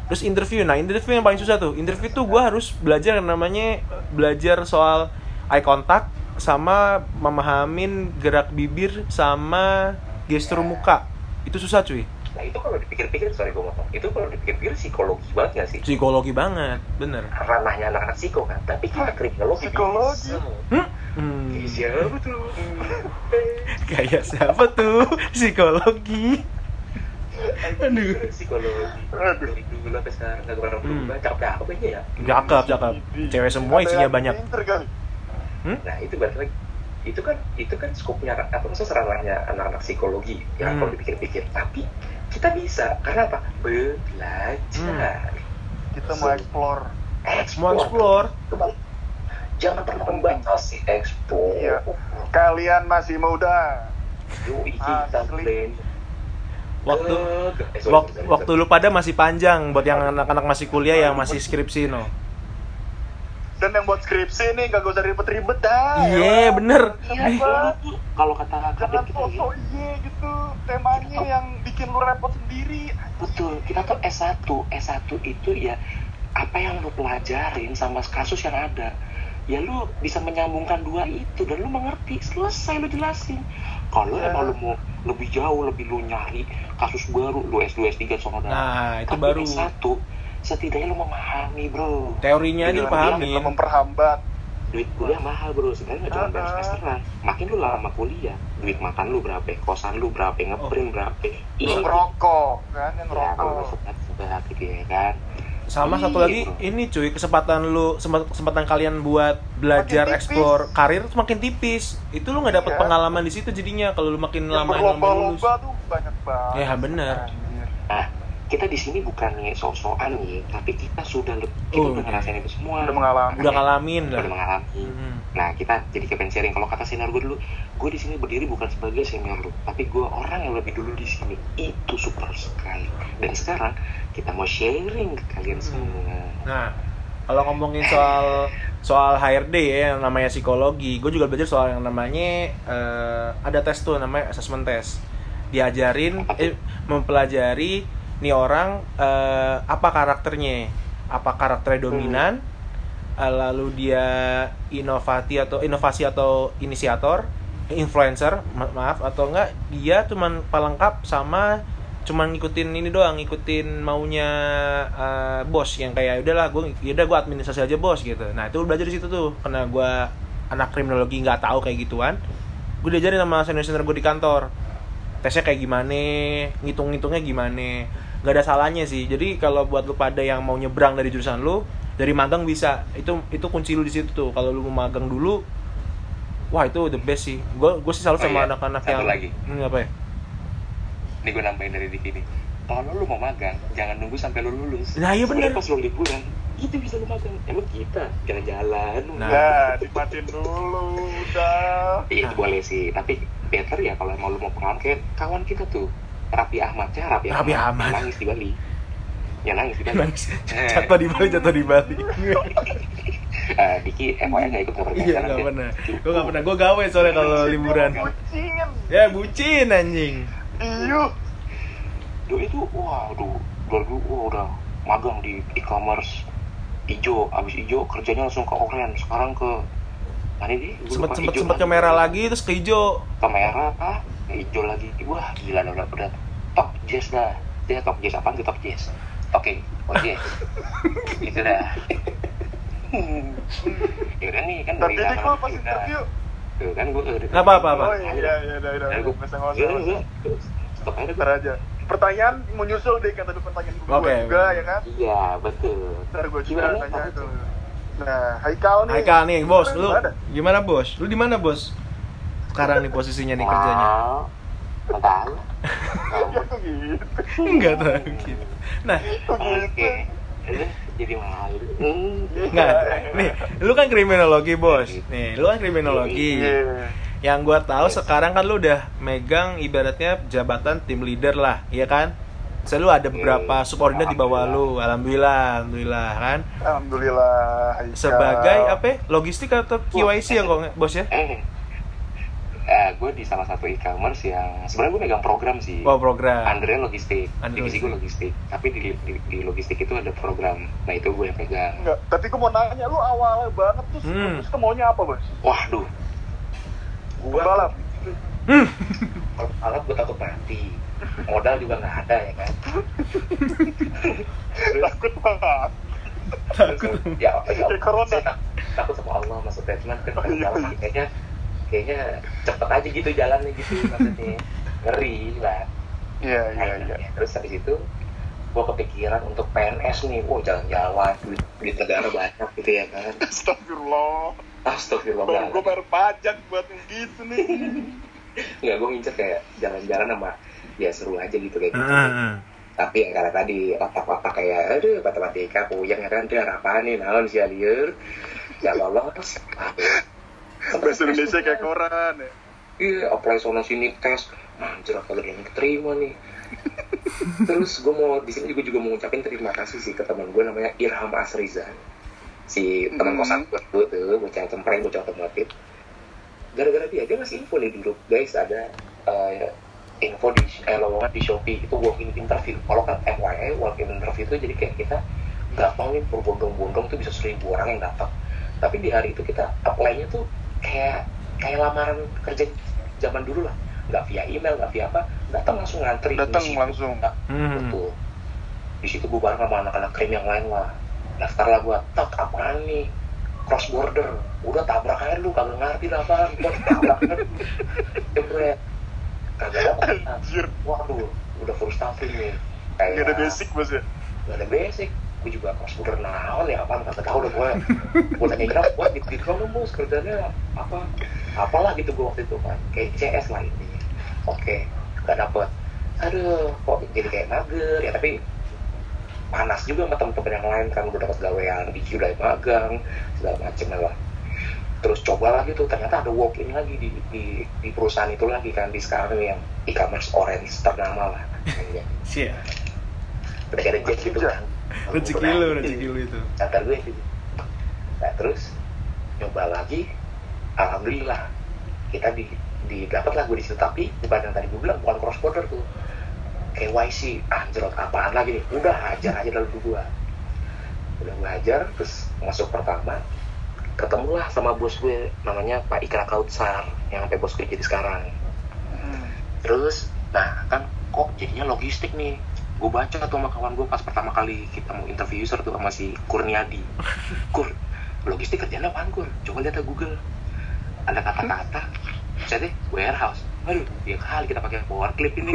Terus interview nah interview yang paling susah tuh. Interview tuh gue harus belajar yang namanya belajar soal eye contact sama memahamin gerak bibir sama gestur muka. Itu susah cuy nah itu kalau dipikir-pikir sorry gue ngomong itu kalau dipikir-pikir psikologi banget gak sih? Psikologi banget bener. Ranahnya anak-anak psiko kan? Tapi kita kriminologi Psikologi. bisa. hmm? Hmm. Ih, siapa tuh? Kayak siapa tuh? Psikologi. Aduh. Psikologi. Aduh. dari dulu sampai sekarang gak pernah Hmm. berubah. Cakep cakep aja ya? Cakep cakep. Cewek semua isinya banyak. kali. nah itu balik lagi. Itu kan itu kan skopnya apa maksudnya ranahnya anak-anak psikologi ya Hmm. kalau dipikir-pikir. Tapi kita bisa karena apa? Belajar. Kita mau explore. Mau explore. Kembali. jangan pernah membatasi explore. Iya. kalian masih muda. Asli. waktu Eh, sorry, wak- sorry, sorry, waktu sorry. lu pada masih panjang buat yang anak-anak masih kuliah yang masih skripsi no dan yang buat skripsi nih gak usah ribet-ribet dah iya bener. Iya, Eh, kalau kata jangan kadang kita foto gitu, iye gitu temanya yang bikin lu repot sendiri. Betul. Kita tuh S1 S1 itu ya apa yang lu pelajarin sama kasus yang ada ya lu bisa menyambungkan dua itu. Dan lu mengerti selesai lu jelasin. Kalau Ya. emang lu mau lebih jauh lebih lu nyari kasus baru lu S2 S3 sama Nah, itu Tapi baru. S1 setidaknya lu memahami bro. Teorinya aja Jadi lu memperhambat duit kuliah mahal bro. Sebenarnya nggak cuma bayar semesteran makin lu lama kuliah duit makan lu berapa kosan lu berapa ngeprint berapa. Yang Ih, rokok kan yang ya kalau rokok sebat sebat gitu ya kan. Sama Iya, satu lagi bro. ini cuy kesempatan lu sempat- kesempatan kalian buat belajar explore karir tuh makin tipis. Itu lu nggak dapet Iya. pengalaman di situ jadinya kalau lu makin yang lama berlomba-lomba tuh banyak banget. Ya, bener. Anjir. nah kita di sini bukannya sok-sokan nih tapi kita sudah kita Oh, udah iya. ngerasain itu semua. Udah mengalami. Udah ngalamin lah. udah mengalami. Hmm. nah kita jadi kepen sharing. Kalau kata senior gue dulu gue di sini berdiri bukan sebagai senior lu tapi gue orang yang lebih dulu di sini. Itu super sekali. Dan sekarang kita mau sharing ke kalian semua. Nah, kalau ngomongin soal soal HRD ya yang namanya psikologi, gue juga belajar soal yang namanya eh, ada tes tuh namanya assessment test. Diajarin eh, mempelajari nih orang eh, apa karakternya, apa karakternya dominan, eh, lalu dia inovasi atau inovasi atau inisiator, influencer, ma- maaf atau enggak? Dia cuman pelengkap sama cuman ngikutin ini doang ngikutin maunya eh, bos yang kayak udahlah gue yaudah gue administrasi aja bos gitu. Nah itu belajar di situ tuh karena gue anak kriminologi nggak tahu kayak gituan. Gue diajarin sama senior senior gue di kantor. Tesnya kayak gimana ngitung ngitungnya gimana nggak ada salahnya sih. Jadi kalau buat lu pada yang mau nyebrang dari jurusan lu dari magang bisa. Itu itu kunci lu di situ tuh. Kalau lu mau magang dulu wah itu the best sih. Gue gue sih Oh selalu sama iya, anak-anak satu yang lagi. Hmm, apa ya? Ini gue nambahin dari Diki nih. Kalau lu mau magang jangan nunggu sampai lu lulus. Nah, iya bener. pas lu liburan itu bisa lu magang. Emang kita jalan-jalan Nah. nikmatin dulu udah. Iya, itu boleh sih. Tapi better ya kalau mau lu mau pengalaman. Kayak kawan kita tuh Rapi Ahmad. Ya Rapi, Raffi Ahmad. Yang nangis di Bali. Yang nangis di Bali. Nangis. Eh. jatuh di Bali jatuh di Bali. Eh, Diki FYI nggak ikut ke iya nggak pernah. Gue nggak pernah. Gue gawe soalnya kalau liburan. bucin. Ya bucin anjing. Iyo Dulu itu wah aduh dari dulu wah udah magang di e-commerce. Ijo abis ijo kerjanya langsung ke oren sekarang ke mana Gua sempet sempet sempet ke lagi. merah lagi terus ke hijau ke merah ah ijo lagi. Wah gila udah udah top jazz dah. Dia top jazz tuh top jazz? Oke top jazz. Itu dah. Ya udah nih kan tapi lama lu pas interview. Tuh, kan gua udah. Apa, apa, apa? oh iya iya iya ya nggak usah. udah, stop aja ntar aja. Pertanyaan menyusul deh kata dulu pertanyaan gue Oke. juga ya kan? Iya betul. Ntar gue juga tanya tuh? nah Haikal nih. Haikal nih bos lu gimana bos? Lu di mana bos sekarang nih posisinya nih kerjanya nggak tahu. Enggak tahu gitu. Nah, gitu. Oke. Eh, Jadi malu. Enggak. Nih, lu kan kriminologi, Bos. Nih, lu kan kriminologi. Iya. Yang gua tahu sekarang kan lu udah megang ibaratnya jabatan tim leader lah, iya kan? Selalu ada beberapa Hmm. subordinat di bawah lu. Alhamdulillah, alhamdulillah kan. Alhamdulillah. Sebagai apa? ya? Logistik atau KYC ya kok, Bos ya? Eh, gue di salah satu e-commerce yang sebenarnya gue megang program sih. Oh, program. Andre logistik, Andre divisi gue logistik. Tapi di, di, di logistik itu ada program. Nah itu gue yang pegang. Enggak, tapi gue mau nanya, lu awal banget tuh Hmm. terus tuh maunya apa, Bos? Waduh, gue kalau alat gue takut mati. Modal juga nggak ada ya kan. Takut banget. Takut. ya, ya, tak- takut sama Allah maksudnya cuman kan kalau iya. kayaknya kayaknya cepet aja gitu jalannya gitu maksudnya ngeri lah Iya, iya, iya. Ya, terus habis itu gue kepikiran untuk PNS nih, wow jalan-jalan, duit, duit negara banyak gitu ya kan. Astagfirullah. Baru gue Astagfirullah. bayar pajak buat yang gitu nih. Nggak, gue ngincer kayak jalan-jalan sama ya seru aja gitu kayak gitu. Heeh. Tapi yang karena tadi otak-otak kayak, aduh matematika puyeng ya kan, dia apa nih, naon sih liur, ya lolos. Bahasa Indonesia kayak koran ya. Iya, apply sono sini tes, anjir ada yang keterima nih. Terus gue mau di sini juga juga mau ngucapin terima kasih sih ke teman gue namanya Irham Asrizan. Si teman Hmm. kosan gue tuh, bocah cempreng, bocah otomotif. Gara-gara dia, dia ngasih info nih dulu, guys ada eh, info di eh, lowongan di Shopee itu walk-in interview. Kalau kan FYI walk-in interview itu jadi kayak kita gampang nih berbondong-bondong tuh bisa seribu orang yang datang. Tapi di hari itu kita apply-nya tuh kayak kayak lamaran kerja zaman dulu lah. Nggak via email nggak via apa datang langsung ngantri. Datang langsung. Nah, Hmm. betul. Di situ gue bareng sama anak-anak krim yang lain lah. Daftar lah gue tak apaan nih? Cross border. Udah tabrak aja lu kagak ngerti lah apaan gue tabrak aja jebret. Kagak Anjir. waduh udah frustasi nih. Gak ada basic, Bos ya. gak ada basic gue juga border naon ya apaan kagak tahu deh gue gue tanya Ira gue di di kamu bos. Kerjanya apa? Apalah gitu gue waktu itu kan kayak CS lah intinya. Oke gak dapet. Aduh kok jadi kayak mager ya? Tapi panas juga sama temen-temen yang lain kan udah dapat gawean di udah magang segala macem lah. Terus coba lagi tuh ternyata ada walk in lagi di, di, di perusahaan itu lagi kan di sekarang yang e-commerce orange ternama lah. Ya. Sia. udah kayak gitu kan Rezeki lu, rezeki lu itu. kata gue gitu. Nah terus nyoba lagi alhamdulillah. Kita di di dapat lah gue di situ. Tapi bukan yang tadi gue bilang bukan cross border tuh. KYC anjrot apaan lagi nih? Udah hajar aja lalu gue udah gue hajar terus masuk pertama ketemulah sama bos gue namanya Pak Ikra Kautsar yang sampai bos gue jadi sekarang. Hmm. terus nah kan kok jadinya logistik nih gue baca tuh sama kawan gue pas pertama kali kita mau interview user tuh sama si Kurniadi. Kur logistik kerjanya apaan Kur? Coba lihat Google. Ada kata-kata. Saya deh warehouse. Aduh ya kali kita pakai power clip ini.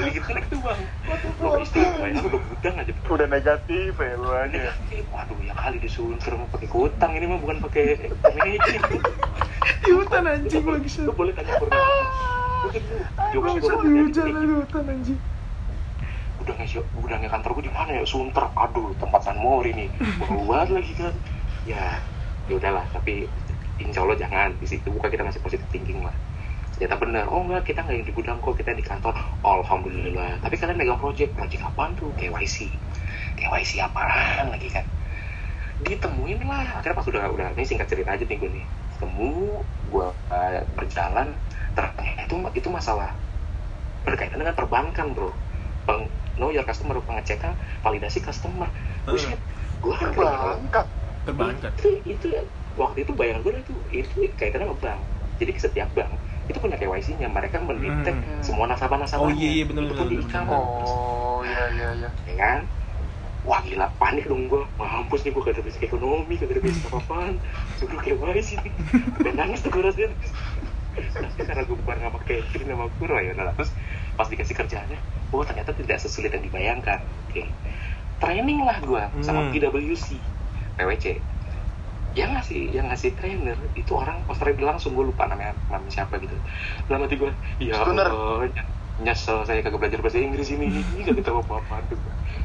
Nih kan itu bang. Logistik udah gudang aja. Udah negatif ya lu aja. negatif. Waduh ya kali disunter mau pakai kutang ini mah bukan pakai kemeja Di hutan anjing lagi sih. lu boleh tanya lu Bisa gua di hutan anjing. Gudangnya gudangnya kantor gue di mana ya? Sunter. Aduh tempat San Mori nih bau lagi kan ya ya udahlah tapi insya Allah jangan. Di situ bukan kita masih positive thinking lah. Ternyata benar oh enggak kita nggak yang di gudang kok kita di kantor. Alhamdulillah. Tapi kalian megang project. Project apaan tuh? KYC KYC apaan lagi kan ditemuin lah. Akhirnya pas udah udah ini singkat cerita aja nih gue nih. Temu gue uh, berjalan. Ternyata itu itu masalah berkaitan dengan perbankan bro. Peng, know your customer pengecekan validasi customer. Buset gue kan Bangkat. Perbankan. itu itu waktu itu bayangan gue itu itu kaitannya sama bank. Jadi setiap bank itu punya KYC-nya mereka mendetek Hmm. semua nasabah-nasabahnya Oh iya iya benar itu benar Oh, iya iya iya. ya kan? Wah gila panik dong gue mampus nih gue gak ada basic ekonomi gak ada basic apa-apaan. Suruh KYC nih dan nangis tuh gue rasanya tapi karena gue bukan sama Kevin sama Kuro ya udah lah. terus pas dikasih kerjaannya oh ternyata tidak sesulit yang dibayangkan. Oke. Training lah gue sama Hmm. PwC PwC yang ngasih yang ngasih trainer itu orang Australia langsung gue lupa namanya namanya siapa gitu. Dalam hati gue ya. Allah nyesel saya kagak belajar bahasa Inggris ini ini gak tahu apa apa tuh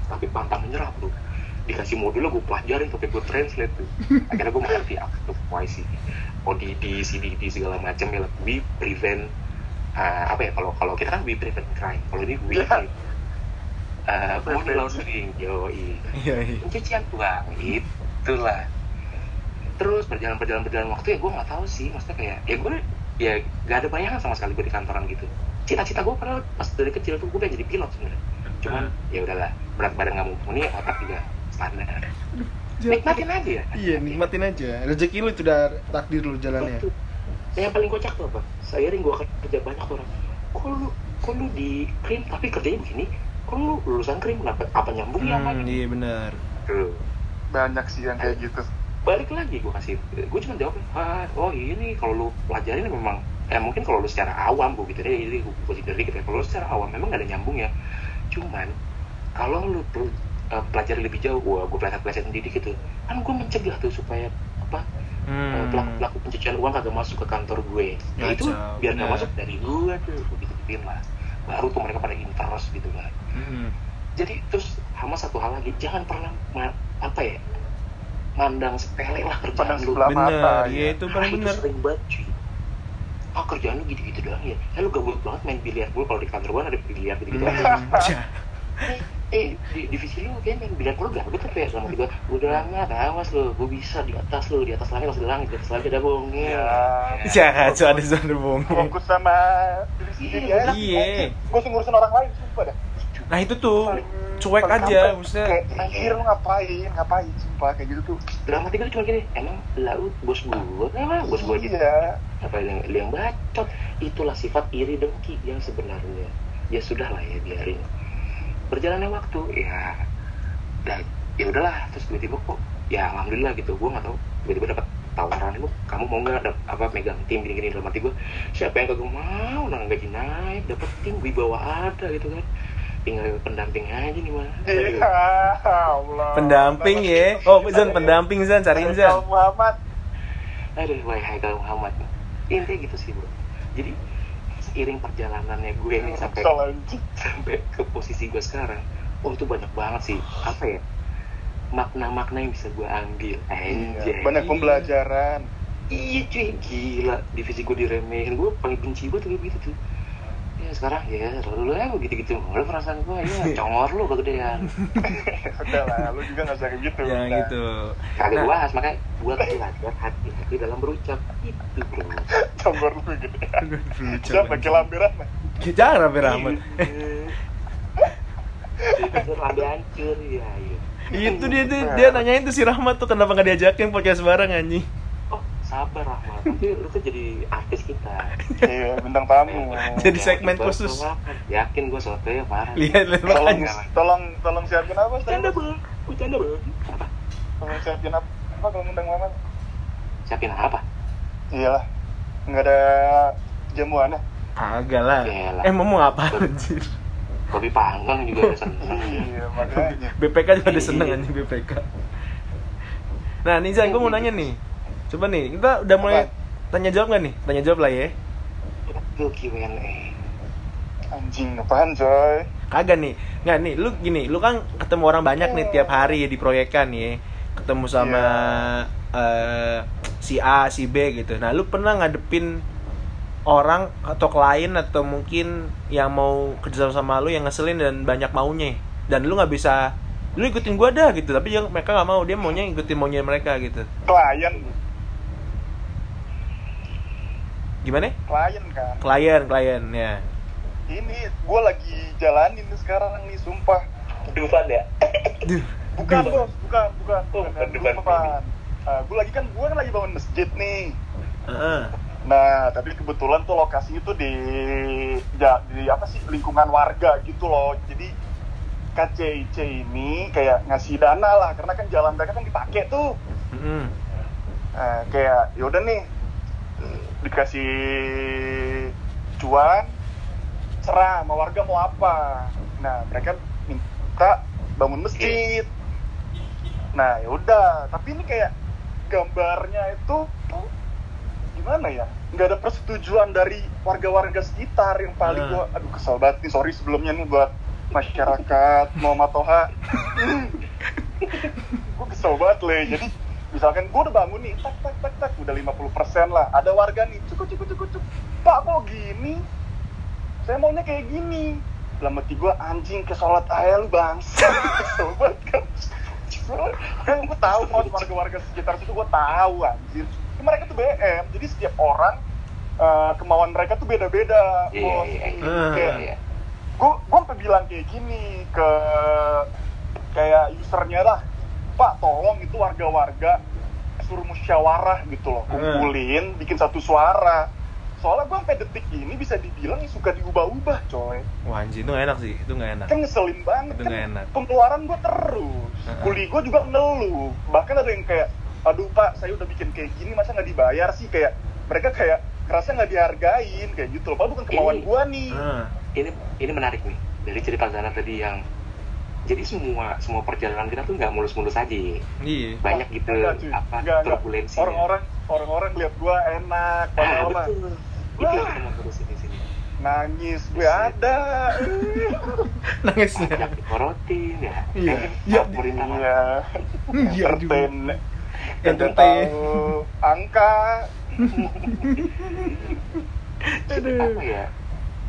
tapi pantang menyerah bro. Dikasih modulnya gue pelajarin pakai gue translate tuh. Akhirnya gue mengerti apa tuh YC ODD CDD segala macam ya we prevent uh, apa ya kalau kalau kita kan we prevent crime. Kalau ini we Iya. uh, money laundering yoi. Iya iya. Pencucian uang itulah. Terus berjalan berjalan berjalan waktu ya gue nggak tahu sih. Maksudnya kayak ya gue ya gak ada bayangan sama sekali gue di kantoran gitu. Cita-cita gue padahal pas dari kecil tuh gue pengen jadi pilot sebenarnya. Cuman ya udahlah berat badan nggak mumpuni otak juga standar. Nikmatin aja. Ya iya nikmatin aja. Rezeki lu itu udah takdir lu jalannya. Betul. Nah, yang paling kocak tuh apa? Seiring gue kerja banyak orang. Kok lu kok lu di krim tapi kerjanya begini kok lu lulusan krim kenapa apa nyambungnya hmm, ini iya benar. Tuh. banyak sih yang kayak gitu. Balik lagi gue kasih gue cuma jawab ah, oh ini kalau lu pelajarin memang eh mungkin kalau lu secara awam gue gitu deh jadi gue positif dikit ya. Kalau lu secara awam memang gak ada nyambung ya. Cuman kalau lu pel- eh, pelajari lebih jauh gue gue pelajari pelajari sendiri gitu kan gue mencegah tuh supaya apa hmm. pelaku pelaku pencucian uang kagak masuk ke kantor gue nah itu biar nggak masuk dari gue tuh gue gituin lah baru tuh mereka pada interest gitu kan Hmm. jadi terus sama satu hal lagi jangan pernah ma- apa ya mandang sepele lah kerjaan lu mata bener iya ya. itu Ah, paling itu bener sering banget cuy ah kerjaan lu gitu-gitu doang ya eh, lu gabut banget main biliar dulu kalau di kantor gua ada biliar gitu-gitu Hmm. Ya. eh, di divisi lu kayak main biliar lu gabut apa ya? Sama gua udah lama awas lu. Gua bisa di atas lu di atas langit masih di langit di atas langit ada bongnya. Ya. ya so ada zona bohong fokus sama diri sendiri Iya, ya. Iya. gue ngurusin orang lain sumpah dah. Nah itu tuh cuek Paling aja maksudnya. Kayak anjir lu ngapain? Ngapain? Sumpah kayak gitu tuh. Dalam hati gua cuma gini emang laut bos gua emang bos gua gitu iya. Apa yang, yang bacot? Itulah sifat iri dengki yang sebenarnya. Ya sudah lah ya biarin berjalannya waktu ya. Dan ya udahlah terus tiba-tiba kok ya alhamdulillah gitu gue nggak tahu tiba-tiba dapat tawaran lu kamu mau nggak apa megang tim gini-gini dalam hati gue siapa yang kagak mau nah gaji naik dapat tim wibawa ada gitu kan. Tinggal pendamping aja nih mah iya Allah. Pendamping ya? Oh Zan pendamping Zan cariin Zan. Muhammad. Aduh wahai Haikal Muhammad. Intinya gitu sih bro jadi seiring perjalanannya gue nih sampai sampai ke posisi gue sekarang oh itu banyak banget sih. Apa ya? Makna-makna yang bisa gue ambil. Iya, banyak pembelajaran. Iya cuy. Gila. Divisi gue diremehin. Gue paling benci gue tuh gitu tuh ya sekarang ya lalu lah gitu-gitu lu perasaan gue ya congor lu kegedean udah lah lu juga nggak usah gitu. Ya Udah. gitu. Kagak Nah. bahas makanya gue belajar hati-hati dalam berucap itu bro. Combor lu gitu. Ya siapa kelambiran jangan Raffi Rahmat itu lambe hancur ya iya. Itu dia tuh dia nanyain tuh si Rahmat tuh kenapa nggak diajakin podcast bareng anjing? Oh sabar Rahmat. Nanti lu tuh jadi artis kita iya bintang tamu. Jadi segmen khusus. yakin gue soto ya parah lihat lihat tolong tolong tolong siapin apa bercanda bang. Bercanda apa? Tolong siapin apa apa kalau ngundang mama siapin apa? Iyalah nggak ada jamuannya agak lah. Yalah. eh mau apa anjir? Kopi panggang juga ada seneng. Iya makanya. BPK juga udah seneng anjing BPK nah nih Zan gue mau nanya nih. Coba nih kita udah mulai Apa? tanya jawab nggak nih? Tanya jawab lah ya Gue Q&A anjing apaan coy? Kagak nih. Nggak nih lu gini lu kan ketemu orang banyak nih tiap hari di proyekan nih ketemu sama eh, si A si B gitu. Nah lu pernah ngadepin orang atau klien atau mungkin yang mau kerja sama lu yang ngeselin dan banyak maunya? Dan lu nggak bisa lu ikutin gua dah gitu. Tapi yang mereka nggak mau. Dia maunya ikutin maunya mereka gitu. Klien gimana klien kan klien klien ya ini gue lagi jalanin sekarang nih sumpah Dufan ya Duh. bukan bos bukan bukan Oh, bukan bukan. bukan gue lagi kan gue kan lagi bangun masjid nih Heeh. Nah, tapi kebetulan tuh lokasi itu di ya, di apa sih lingkungan warga gitu loh. Jadi KCIC ini kayak ngasih dana lah karena kan jalan mereka kan dipakai tuh. Mm-mm. Nah, kayak yaudah nih dikasih cuan serah sama warga mau apa. Nah, mereka minta bangun masjid. Nah, yaudah, tapi ini kayak gambarnya itu tuh gimana ya nggak ada persetujuan dari warga-warga sekitar yang paling Nah. gua aduh kesel banget nih sorry sebelumnya nih buat masyarakat Muhammad Toha gue kesel banget le jadi misalkan gue udah bangun nih tak tak tak tak udah 50% lah. Ada warga nih cukup cukup cukup cukup pak kok gini? Saya maunya kayak gini. Dalam hati gue anjing ke sholat aja lu bangsa kesel banget kan. Kan gue tahu kok warga-warga sekitar situ gue tahu anjir. Ya, mereka tuh BM jadi setiap orang eh, kemauan mereka tuh beda-beda Iya, bos. iya, iya. Ah. Kayak, Iya. gue gue sampai bilang kayak gini ke kayak usernya lah pak tolong itu warga-warga suruh musyawarah gitu loh Hmm. kumpulin bikin satu suara soalnya gue sampai detik ini bisa dibilang suka diubah-ubah coy Wah anjing itu gak enak sih, itu gak enak. kan ngeselin banget Itu kan nggak enak. pengeluaran gue terus Heeh. kuli gue juga ngeluh bahkan ada yang kayak aduh pak saya udah bikin kayak gini masa nggak dibayar sih kayak mereka kayak kerasa nggak dihargain kayak gitu loh padahal bukan kemauan gue nih Ah, ini ini menarik nih dari cerita Zana tadi yang jadi semua semua perjalanan kita tuh nggak mulus-mulus aja. Iya. banyak gitu Enggak, cuy. apa Enggak, turbulensi orang-orang orang-orang lihat gue enak ah, mah betul. Itu yang mau terusin di sini nangis gue ada. Nangisnya. pajak dikorotin ya. Iya. Eh, Iya. iya. Iya entertain. Entertain. tahu angka. Jadi apa ya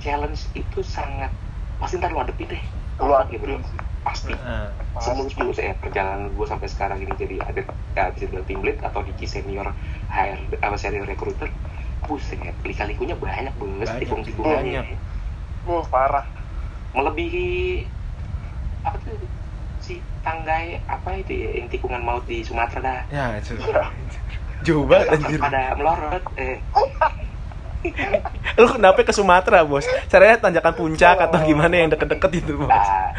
challenge itu sangat pasti ntar lu hadepin deh. Lu hadepin pasti Ah, semulus-mulus ya perjalanan gue sampai sekarang ini jadi ada ya, bisa bilang team lead atau di senior HR apa senior recruiter buset lika-likunya banyak banget Banyak, tikung-tikungannya banyak. Wah parah melebihi apa tuh si tanggai apa itu ya yang tikungan maut di Sumatera dah ya itu. Jauh banget anjir. pada melorot eh Lu kenapa ke Sumatera, Bos? Caranya tanjakan puncak atau gimana yang deket-deket itu, Bos? nah,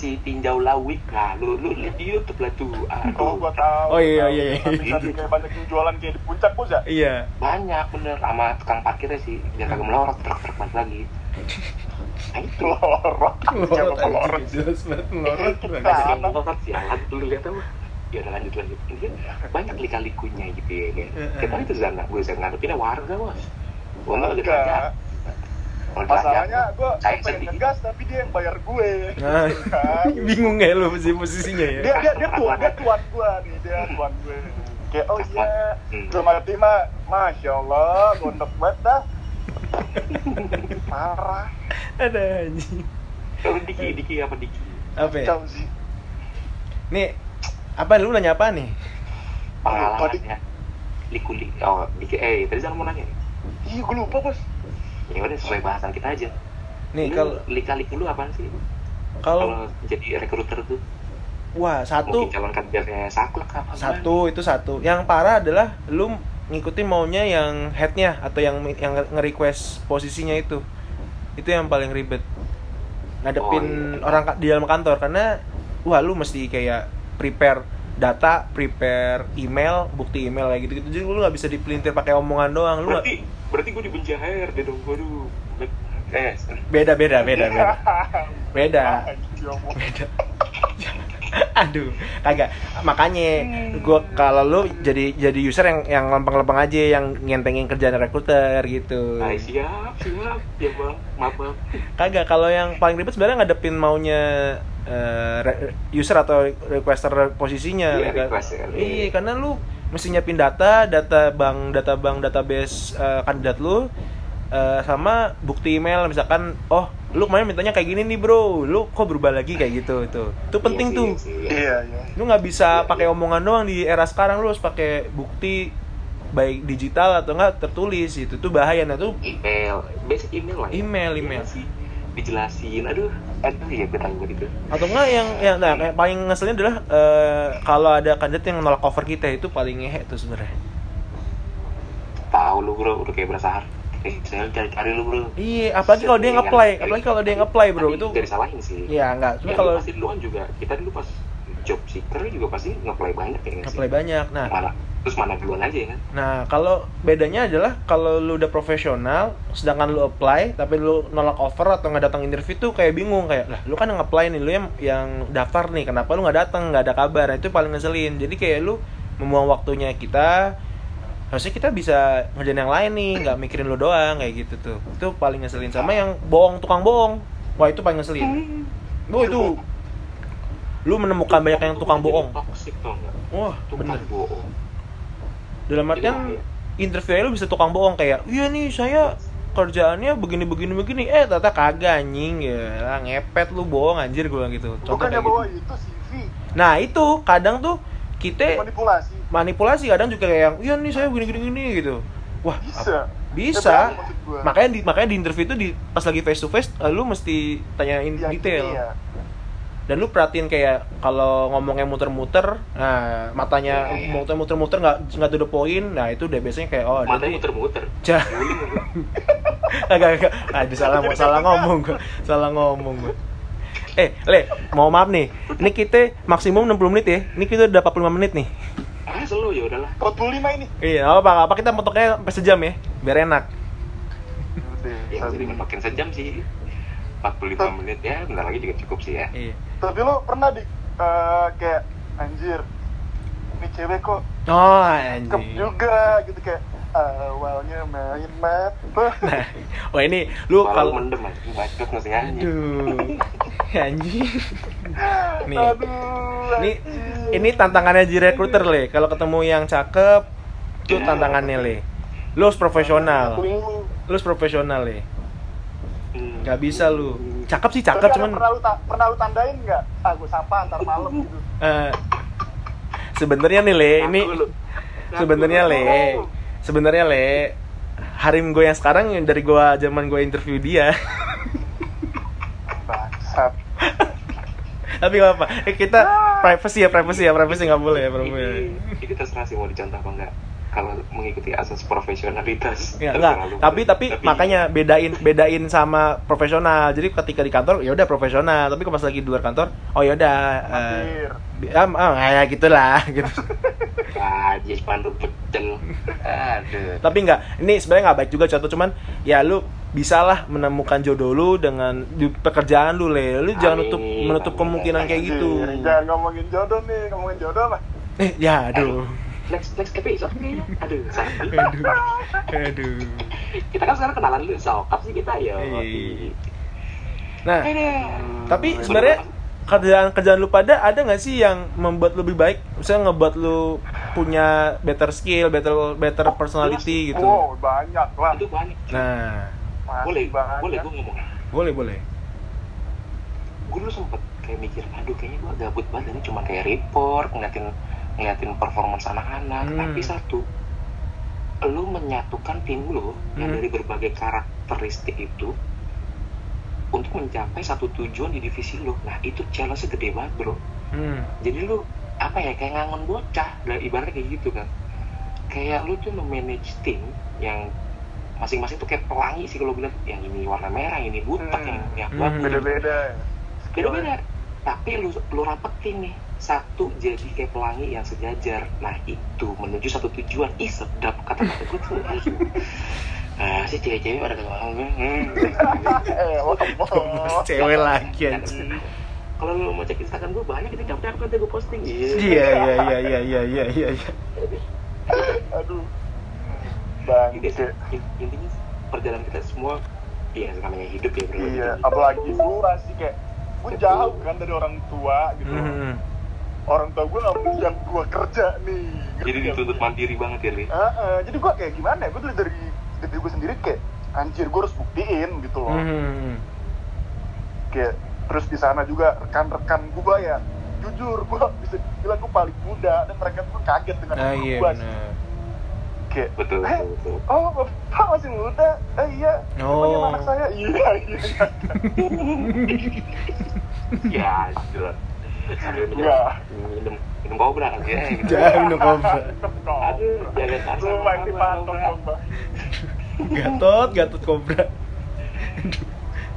si tinjau lawik. Lah lu lu lihat di YouTube lah tuh. Oh aduh gue tahu. Oh, iya, iya, iya. Tapi kayak banyak yang jualan kayak di puncak bos ya? Iya. banyak bener. Sama tukang parkirnya sih. Biar kagak melorot truk-truk balik lagi. Nah itu lorot. Melorot Jangan lorot anjing, jelas banget melorot. Kita- Ada yang melorot sialan dulu lihat apa ya udah lanjut lanjut. Ini kan banyak lika-likunya gitu ya kan. Kita itu zana gue bisa ngadepinnya warga bos. Enggak. derajat Kalau masalahnya gue pengen ngegas tapi dia yang bayar gue. Nah, Kan? bingung ya lu posisi posisinya ya? dia dia dia tuan dia tuan gue nih dia tuan gue. Kayak oh iya. Hmm. belum mati mah masya allah gondok banget dah. Parah. Ada anjing. diki? Diki apa diki? Apa ya? sih. Nih, apa lu nanya apa nih? pengalamannya. Likuli oh diki eh tadi jangan mau nanya iya gue lupa bos ya udah sesuai bahasan kita aja Nih kalau lika-liku lu apaan sih kalau jadi recruiter tuh wah satu mungkin calon kandidatnya saklek apa satu itu satu. Yang parah adalah lu ngikutin maunya yang headnya atau yang yang nge-request posisinya itu. Itu yang paling ribet. Ngadepin Oh, iya. orang di dalam kantor karena wah lu mesti kayak prepare data, prepare email, bukti email kayak gitu-gitu. Jadi lu nggak bisa dipelintir pakai omongan doang. Lu berarti berarti gue dibenci HRD dong waduh eh beda beda beda beda. Beda. Beda aduh kagak makanya gua kalau lu jadi jadi user yang yang lempeng-lempeng aja yang ngentengin kerjaan rekruter gitu Ay, siap siap ya bang maaf bang kagak kalau yang paling ribet sebenarnya ngadepin maunya re- user atau requester posisinya Iya, kan? request ya. iya karena lu mesti nyiapin data data bank data bank database eh, kandidat lu eh, sama bukti email misalkan oh lu kemarin mintanya kayak gini nih bro. Lu kok berubah lagi kayak gitu itu itu penting Iya sih, tuh. iya sih. iya. Iya lu nggak bisa Iya, pakai iya. omongan doang di era sekarang. Lu harus pakai bukti baik digital atau enggak tertulis itu tuh bahaya. Nah tuh email. Basic email lah ya. Email, Iya email. sih. Dijelasin. Aduh aduh ya gue tahu gitu atau enggak yang yang nah, kayak paling ngeselin adalah eh, kalau ada kandidat yang nolak cover kita itu paling ngehe tuh sebenarnya. Tahu lu bro. Udah kayak berasa har- eh saya cari cari lu bro. Iya apalagi kalau dia nge-apply. kan? apalagi kalau dia nge-apply bro itu dari salahin sih. Iya enggak cuma ya, kalau pasti duluan juga kita dulu pas job seeker juga pasti nge-apply banyak ya nge-apply banyak nah. Mana terus mana duluan aja ya kan? Nah, kalau bedanya adalah kalau lu udah profesional, sedangkan lu apply, tapi lu nolak offer atau nggak datang interview tuh kayak bingung kayak, lah lu kan yang apply nih, lu yang yang daftar nih, kenapa lu nggak datang, nggak ada kabar, nah, itu paling ngeselin. Jadi kayak lu membuang waktunya kita harusnya kita bisa ngerjain yang lain nih nggak mikirin lu doang kayak gitu tuh. Itu paling ngeselin sama yang bohong tukang bohong. Wah itu paling ngeselin. Oh itu lu menemukan banyak yang tukang bohong. Wah bener. bohong. Dalam artian interview lu bisa tukang bohong kayak iya nih saya kerjaannya begini begini. Begini eh ternyata kagak anjing ya ngepet lu bohong anjir gue gitu. Contoh bukannya kayak gitu. bawa itu CV nah itu kadang tuh kita manipulasi. manipulasi kadang juga kayak yang iya nih saya begini gini gini gitu. Wah bisa. bisa. Ya, gua. makanya di makanya di interview itu di pas lagi face to face eh, lu mesti tanyain Yang detail. ya. dan lu perhatiin kayak kalau ngomongnya muter-muter nah matanya Iya, iya. muter muter-muter nggak nggak to the point nah itu udah biasanya kayak oh matanya muter-muter. Agak agak aduh salah salah ngomong gua. Salah ngomong gua eh le mau maaf nih. Ini kita maksimum 60 menit ya. Ini kita udah 45 menit nih. Ah selalu ya udahlah. 45 ini. Iya apa apa kita potoknya sampai sejam ya biar enak. Udah, ya jadi makin sejam sih. 45 menit ya bentar lagi juga cukup sih ya. Iya. Tapi lo pernah di eh, kayak anjir ini cewek kok oh kep anjing juga gitu kayak awalnya main mata nah wah ini lu kalau mendem aja bacot nggak sengaja aduh. Anjing. Nih. Aduh ini anjing. ini tantangannya di recruiter le. Kalau ketemu yang cakep itu Ya. tantangannya le. Lu harus profesional. Lu harus profesional le. Hmm. nggak bisa lu. Cakep sih Tapi cakep ada cuman pernah lu, ta- pernah lu tandain nggak? Ah gue sapa antar malam gitu. Eh, sebenarnya nih le ini sebenarnya le sebenarnya le harim gue yang sekarang yang dari gue zaman gue interview dia. Bangsat. Tapi nggak apa eh, kita privacy ya privacy ya privacy nggak boleh ya privacy ini, ini terserah sih mau dicontoh apa enggak kalau mengikuti asas profesionalitas Ya, enggak, lu. tapi, tapi makanya bedain bedain sama profesional. Jadi ketika di kantor ya udah profesional, tapi kalau pas lagi di luar kantor, oh ya udah eh, ya gitulah gitu. aja spanduk pecel aduh tapi enggak, ini sebenarnya nggak baik juga contoh cuman ya lu bisalah menemukan jodoh lu dengan di pekerjaan lu le. Lu jangan Amin, nutup menutup amin, kemungkinan kayak gitu. jangan ngomongin jodoh nih ngomongin jodoh lah Eh, ya aduh. Next next episode kayaknya aduh sakit Aduh. Aduh. kita kan sekarang kenalan dulu sokap sih kita ya. Nah, Aduh. Tapi sebenarnya kerjaan kerjaan lu pada ada nggak sih yang membuat lu lebih baik? Misalnya ngebuat lu punya better skill, better better personality gitu. wow banyak lah itu banyak Nah, Masih boleh banyak. boleh gue ngomong boleh boleh. gue dulu sempet kayak mikir aduh kayaknya gue gabut banget ini cuma kayak report ngeliatin ngeliatin performance anak-anak Hmm. tapi satu lu menyatukan tim lu yang Hmm. dari berbagai karakteristik itu untuk mencapai satu tujuan di divisi lu nah itu challenge gede banget bro Hmm. jadi lu apa ya kayak ngangon bocah ibaratnya kayak gitu kan kayak lu tuh memanage tim yang masing-masing tuh kayak pelangi sih kalau bilang yang ini warna merah yang ini butak Hmm. yang yang Hmm. beda-beda beda-beda tapi lu lu rapetin nih satu jadi kayak pelangi yang sejajar. Nah itu menuju satu tujuan. Ih sedap kata-kata gue tuh. Ah si cewek-cewek pada ketawa hmm. eh ngomong Cewek lagi kalau lu mau cek instagram gue banyak itu dapet nanti gue posting Iya. Iya iya iya iya iya iya. iya. aduh. Ini bangke. in- intinya perjalanan kita semua iya namanya hidup ya bro. Iya apalagi gua sih kayak gue jauh kan dari orang tua gitu. Hmm. Orang tua gue nggak mau yang gue kerja nih. Jadi dituntut mandiri banget ya Li? Heeh, jadi gue kayak gimana ya? Gue tuh dari dari gue sendiri kayak anjir gue harus buktiin gitu loh. Hmm. kayak terus di sana juga rekan-rekan gue ya jujur gue bisa bilang gue paling muda dan mereka tuh kaget dengan Ah umur iya benar. kayak betul eh, betul, betul. oh bapak masih muda? Eh iya. Oh. Anak saya? Iya iya. Ya jelas sambil minum Iya. minum minum kobra kan ya gitu. Jangan minum kobra. aduh jangan kasar lu main di patok dong bang Gatot, Gatot Cobra. Aduh.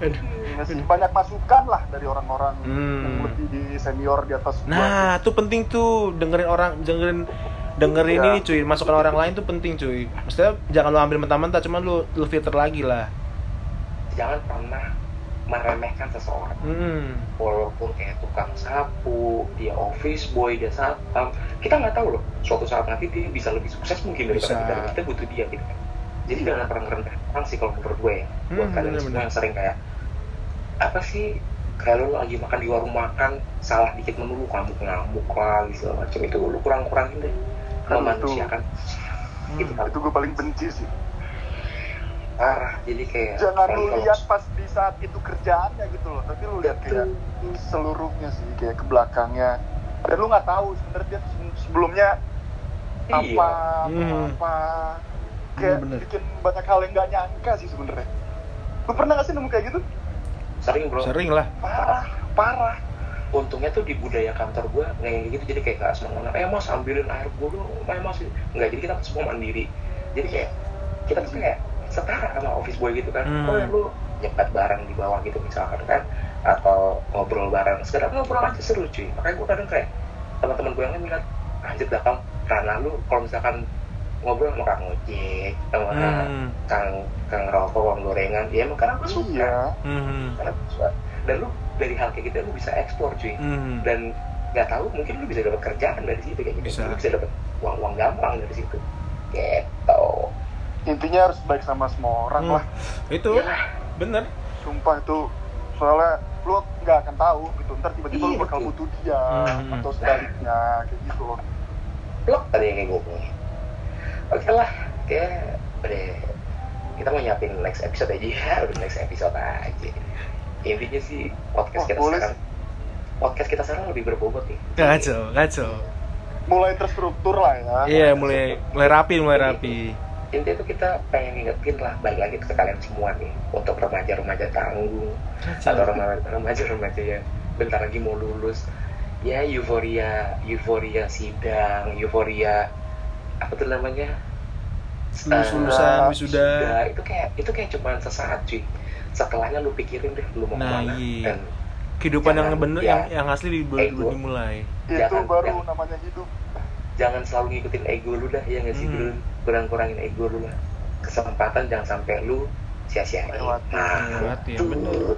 Aduh. Ngasih banyak masukan lah dari orang-orang Hmm. yang lebih di senior di atas gua. Nah, tuh penting tuh dengerin orang, dengerin dengerin Iya. ini cuy, masukan orang lain tuh penting cuy. Maksudnya jangan lu ambil mentah-mentah, cuman lu lu filter lagi lah. jangan pernah meremehkan seseorang. Hmm. walaupun kayak tukang sapu dia office boy dia satpam kita nggak tahu loh suatu saat nanti dia bisa lebih sukses mungkin daripada Bisa. kita. Dan kita butuh dia gitu kan. Jadi jangan pernah ngerendahin orang sih kalau menurut gue ya. Buat Hmm, kalian bener-bener. semua yang sering kayak apa sih? Kayak lu lagi makan di warung makan salah dikit menu lu ngamuk ngamuk lah gitu segala macam. Itu lu kurang kurangin deh. Kan memanusiakan. gitu Hmm. kan itu gue paling benci sih parah jadi kayak jangan lu kalau- lihat pas di saat itu kerjaannya gitu loh tapi lu lihat kayak seluruhnya sih kayak ke belakangnya. Dan lu nggak tahu sebenarnya dia sebelumnya Iya. apa Hmm. apa. Kayak Bener-bener. bikin banyak hal yang nggak nyangka sih sebenarnya. Lu pernah gak sih nemu kayak gitu? Sering bro. Sering lah. parah parah. Untungnya tuh di budaya kantor gue nggak yang kayak gitu jadi kayak nggak semua orang eh mas ambilin air gue dong eh mas nggak jadi kita semua mandiri. Jadi kayak kita tuh kayak setara sama office boy gitu kan Hmm. oh ya lu nyepet bareng di bawah gitu misalkan kan atau ngobrol bareng sekedar ngobrol aja seru cuy makanya gue kadang kayak teman-teman gue yang lain bilang anjir dah kamu karena lu kalau misalkan ngobrol sama kang ojek sama Hmm. kang kang rokok kang gorengan ya emang karena gue suka iya Hmm. karena gue suka dan lu dari hal kayak gitu lu bisa eksplor cuy Hmm. dan nggak tahu mungkin lu bisa dapat kerjaan dari situ kayak gitu Bisa. lu bisa dapat uang uang gampang dari situ gitu intinya harus baik sama semua orang Hmm. lah Itu Iyalah. bener. sumpah itu soalnya lu nggak akan tahu gitu ntar tiba-tiba lu Iya, bakal butuh dia Hmm. atau sebaliknya kayak gitu loh blok tadi yang gue omongin oke lah kayak udah kita mau nyiapin next episode aja ya udah next episode aja intinya sih podcast Oh, kita boleh sekarang podcast kita sekarang lebih berbobot nih Kacau, kacau. mulai terstruktur lah ya Iya, mulai mulai rapi, mulai rapi. Intinya tuh kita pengen ngingetin lah balik lagi ke kalian semua nih untuk remaja-remaja tanggung atau remaja- remaja-remaja yang bentar lagi mau lulus ya euforia euforia sidang euforia apa tuh namanya Lulus lulusan, Eh, wisuda. Wisuda, itu kayak itu kayak cuman sesaat cuy setelahnya lu pikirin deh lu mau Nah, ke mana iya. dan Kehidupan yang Jangan, bener, ya. yang yang asli di- Ego. dimulai. itu Jangan- baru jangan. namanya hidup jangan selalu ngikutin ego lu dah ya nggak sih Hmm. Bro? Kurang kurangin ego lu lah kesempatan jangan sampai lu sia-siain Lewati. nah bener.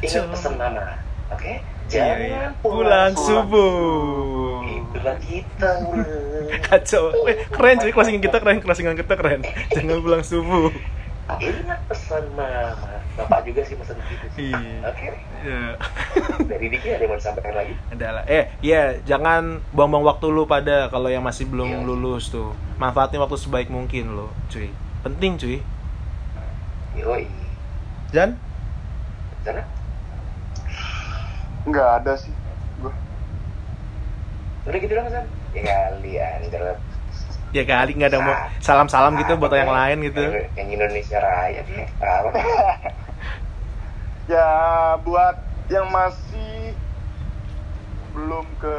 ingat pesan mama oke Iya, jangan iya. pulang, Pulang pulang. subuh. itulah kita Kacau. Eh, keren cuy, closingan kita keren, closingan kita keren. Jangan pulang subuh. Ingat pesan mama bapak juga sih pesan gitu sih Iya. oke Iya. dari Diki ada yang mau disampaikan lagi Adalah. Eh, iya, jangan buang-buang waktu lu pada kalau yang masih belum Iya. lulus tuh. Manfaatin waktu sebaik mungkin lo, cuy. Penting, cuy. yoi Dan sana nggak ada sih gua udah gitu dong san ya terus ya kali nggak ada mau salam-salam gitu buat yang lain gitu. yang Indonesia Raya ya buat yang masih belum ke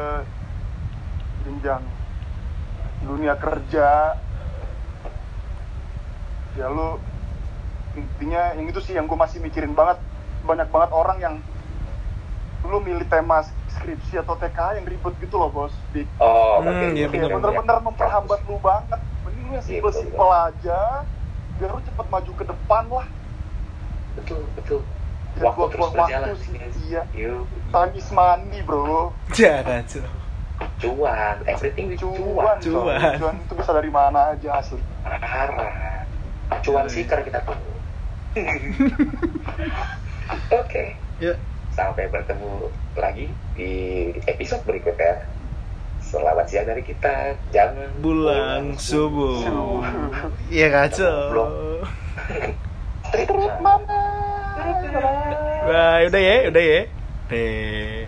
jenjang dunia kerja ya lu intinya yang itu sih yang gue masih mikirin banget banyak banget orang yang lu milih tema skripsi atau TK yang ribet gitu loh bos Dik. oh Hmm, iya, bener. bener-bener memperhambat lu banget mending lu yang Iya, simpel-simpel aja biar lu cepet maju ke depan lah betul betul Ya, waktu terus berjalan waktu sih, iya. Yuk, time is money bro Ya, kacau. cuan everything with cuan cuan Cuan. cuan itu bisa dari mana aja asli parah cuan Yoi. seeker kita tuh oke Ya. Sampai bertemu lagi di episode berikutnya selamat siang dari kita jangan Bulan subuh. Subuh. Iya kacau. Trip mana Wah, udah ya, udah ya. Deh.